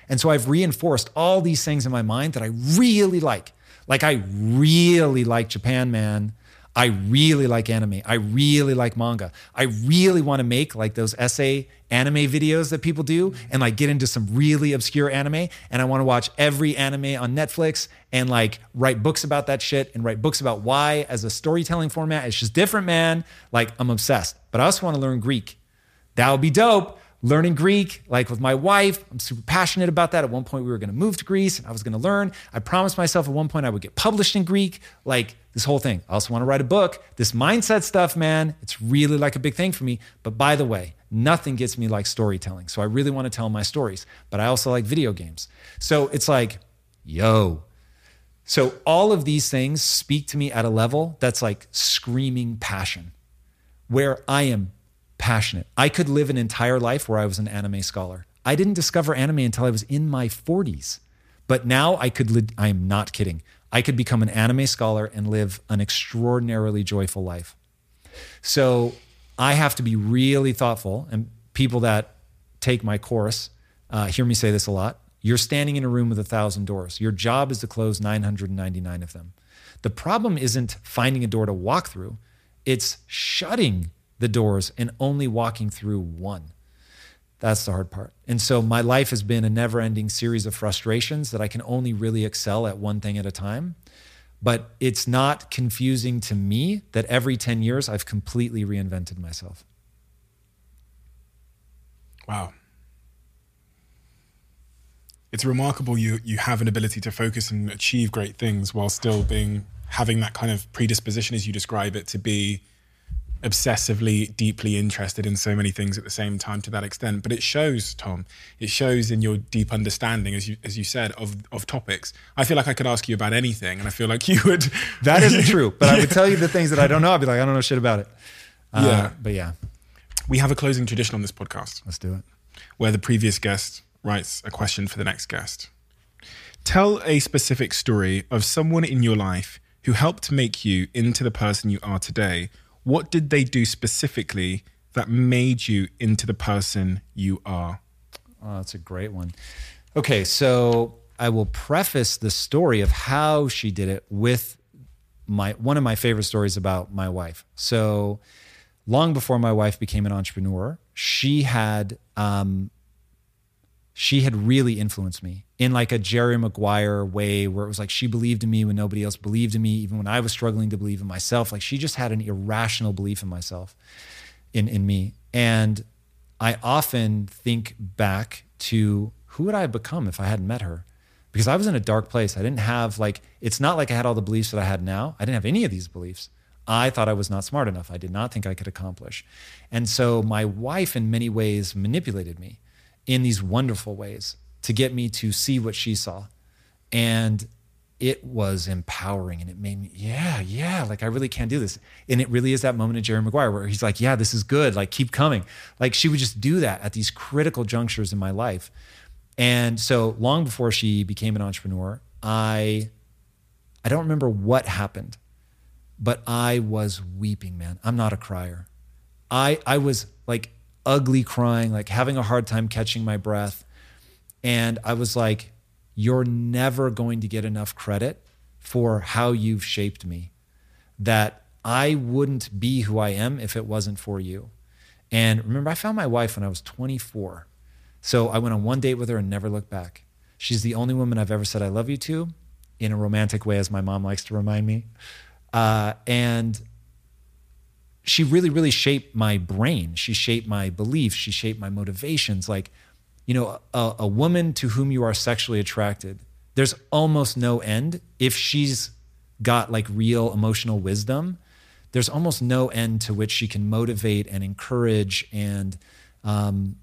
And so I've reinforced all these things in my mind that I really like. Like I really like Japan Man. I really like anime. I really like manga. I really want to make like those essay anime videos that people do and like get into some really obscure anime. And I want to watch every anime on Netflix and like write books about that shit and write books about why as a storytelling format. It's just different, man. Like I'm obsessed. But I also want to learn Greek. That would be dope learning Greek, like with my wife. I'm super passionate about that. At one point, we were going to move to Greece and I was going to learn. I promised myself at one point I would get published in Greek, like this whole thing. I also want to write a book. This mindset stuff, man, it's really like a big thing for me. But by the way, nothing gets me like storytelling. So I really want to tell my stories, but I also like video games. So it's like, yo. So all of these things speak to me at a level that's like screaming passion, where I am passionate. I could live an entire life where I was an anime scholar. I didn't discover anime until I was in my 40s. But now I could, I am not kidding. I could become an anime scholar and live an extraordinarily joyful life. So I have to be really thoughtful. And people that take my course uh, hear me say this a lot. You're standing in a room with a thousand doors. Your job is to close 999 of them. The problem isn't finding a door to walk through, it's shutting the doors and only walking through one. That's the hard part. And so my life has been a never ending series of frustrations that I can only really excel at one thing at a time. But it's not confusing to me that every 10 years I've completely reinvented myself. Wow. It's remarkable you you have an ability to focus and achieve great things while still being having that kind of predisposition as you describe it to be obsessively deeply interested in so many things at the same time to that extent but it shows tom it shows in your deep understanding as you as you said of of topics i feel like i could ask you about anything and i feel like you would [laughs] That isn't [laughs] true, but I would tell you the things that I don't know. I'd be like, I don't know shit about it. Uh, Yeah. But yeah, we have a closing tradition on this podcast let's do it. where the previous guest writes a question for the next guest tell a specific story of someone in your life who helped make you into the person you are today what did they do specifically that made you into the person you are Oh, that's a great one. Okay, so I will preface the story of how she did it with my one of my favorite stories about my wife. So long before my wife became an entrepreneur, she had um, she had really influenced me in like a Jerry Maguire way where it was like she believed in me when nobody else believed in me, even when I was struggling to believe in myself. Like she just had an irrational belief in myself, in in me. And I often think back to who would I have become if I hadn't met her? Because I was in a dark place. I didn't have like it's not like I had all the beliefs that I had now. I didn't have any of these beliefs. I thought I was not smart enough. I did not think I could accomplish. And so my wife in many ways manipulated me in these wonderful ways to get me to see what she saw. And it was empowering and it made me, yeah, yeah, like I really can't do this. And it really is that moment in Jerry Maguire where he's like, yeah, this is good. Like keep coming. Like she would just do that at these critical junctures in my life. And so long before she became an entrepreneur, I I don't remember what happened, but I was weeping, man. I'm not a crier. I I was like ugly crying, like having a hard time catching my breath. And I was like, you're never going to get enough credit for how you've shaped me. That I wouldn't be who I am if it wasn't for you. And remember, I found my wife when I was 24. So I went on one date with her and never looked back. She's the only woman I've ever said I love you to in a romantic way, as my mom likes to remind me. Uh, and she really, really shaped my brain. She shaped my beliefs. She shaped my motivations. Like, you know, a, a woman to whom you are sexually attracted, there's almost no end. If she's got like real emotional wisdom, there's almost no end to which she can motivate and encourage and, um,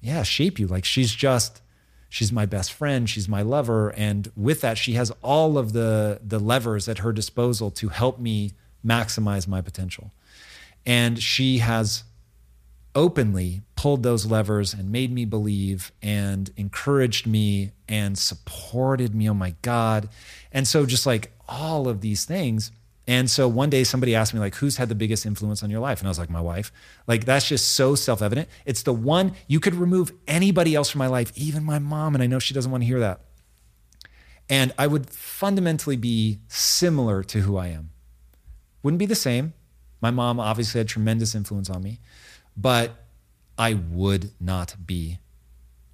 yeah, shape you. Like she's just, she's my best friend, she's my lover, and with that, she has all of the the levers at her disposal to help me maximize my potential. And she has openly pulled those levers and made me believe and encouraged me and supported me. Oh my God. And so, just like all of these things, And so one day somebody asked me like, "Who's had the biggest influence on your life?" And I was like, "My wife." Like that's just so self-evident. It's the one you could remove anybody else from my life, even my mom, and I know she doesn't want to hear that. And I would fundamentally be similar to who I am. Wouldn't be the same. My mom obviously had tremendous influence on me, but I would not be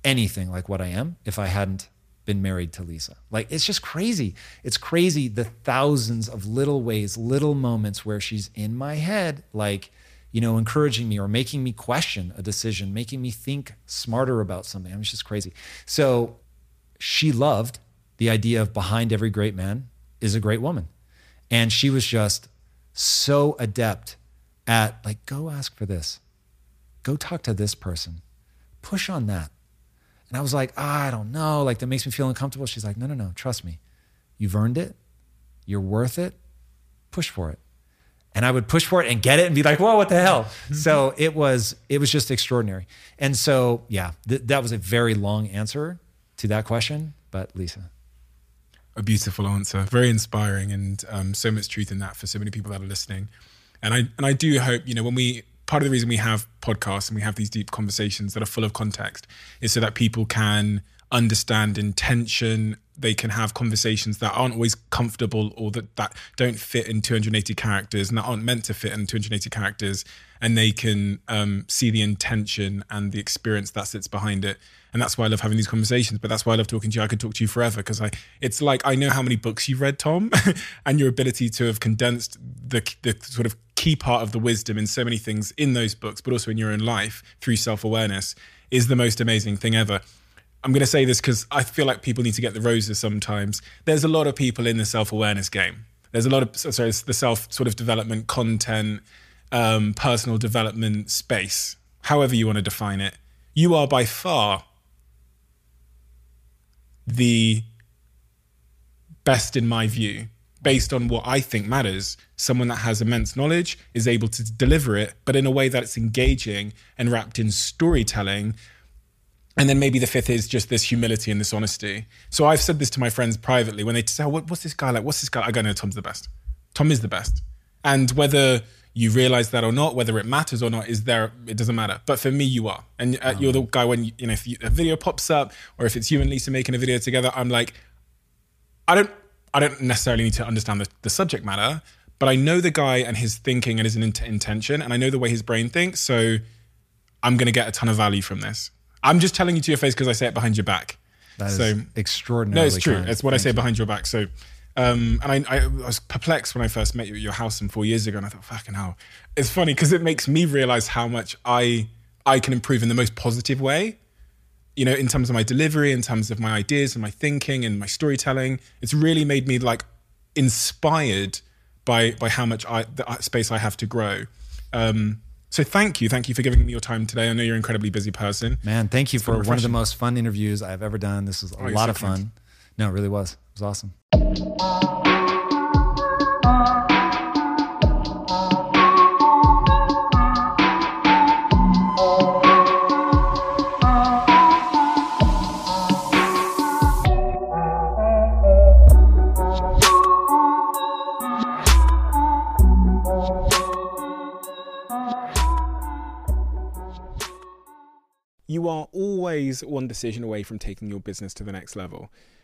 anything like what I am if I hadn't been married to Lisa. Like it's just crazy. It's crazy the thousands of little ways, little moments where she's in my head, like, you know, encouraging me or making me question a decision, making me think smarter about something. I mean, it's just crazy. So she loved the idea of behind every great man is a great woman. And she was just so adept at like, go ask for this, go talk to this person, push on that. And I was like, ah, I don't know. Like, that makes me feel uncomfortable. She's like, no, no, no, trust me. You've earned it. You're worth it. Push for it. And I would push for it and get it and be like, whoa, what the hell? [laughs] so it was, it was just extraordinary. And so, yeah, th- that was a very long answer to that question. But Lisa. A beautiful answer, very inspiring, and um, so much truth in that for so many people that are listening. And I and I do hope you know when we part of the reason we have podcasts and we have these deep conversations that are full of context is so that people can understand intention they can have conversations that aren't always comfortable or that, that don't fit in 280 characters and that aren't meant to fit in 280 characters and they can um, see the intention and the experience that sits behind it and that's why I love having these conversations. But that's why I love talking to you. I could talk to you forever because I it's like I know how many books you've read, Tom, [laughs] and your ability to have condensed the the sort of key part of the wisdom in so many things in those books, but also in your own life through self awareness is the most amazing thing ever. I'm going to say this because I feel like people need to get the roses sometimes. There's a lot of people in the self awareness game. There's a lot of sorry, the self sort of development content, um, personal development space, however you want to define it. You are by far the best in my view based on what I think matters. Someone that has immense knowledge is able to deliver it, but in a way that it's engaging and wrapped in storytelling. And then maybe the fifth is just this humility and this honesty. So I've said this to my friends privately when they say, oh, what's this guy like? What's this guy? I go, no, Tom's the best. Tom is the best. And whether you realize that or not, whether it matters or not, is there. It doesn't matter. But for me, you are, and uh, you're the guy when you, you know if you, a video pops up or if it's you and Lisa making a video together, I'm like, I don't, I don't necessarily need to understand the, the subject matter, but I know the guy and his thinking and his int- intention, and I know the way his brain thinks. So I'm going to get a ton of value from this. I'm just telling you to your face because I say it behind your back. That is so extraordinary. no, it's true. It's what I say behind your back. So um, and I, I, was perplexed when I first met you at your house some four years ago, and I thought, "Fucking hell!" It's funny because it makes me realize how much I I can improve in the most positive way. You know, in terms of my delivery, in terms of my ideas and my thinking and my storytelling, it's really made me like inspired by by how much I the space I have to grow. Um, so thank you, thank you for giving me your time today. I know you're an incredibly busy person. Man, thank you It's for one of the most fun interviews I've ever done. This was a Oh, lot so of fun. kind. No, it really was. It was awesome. You are always one decision away from taking your business to the next level.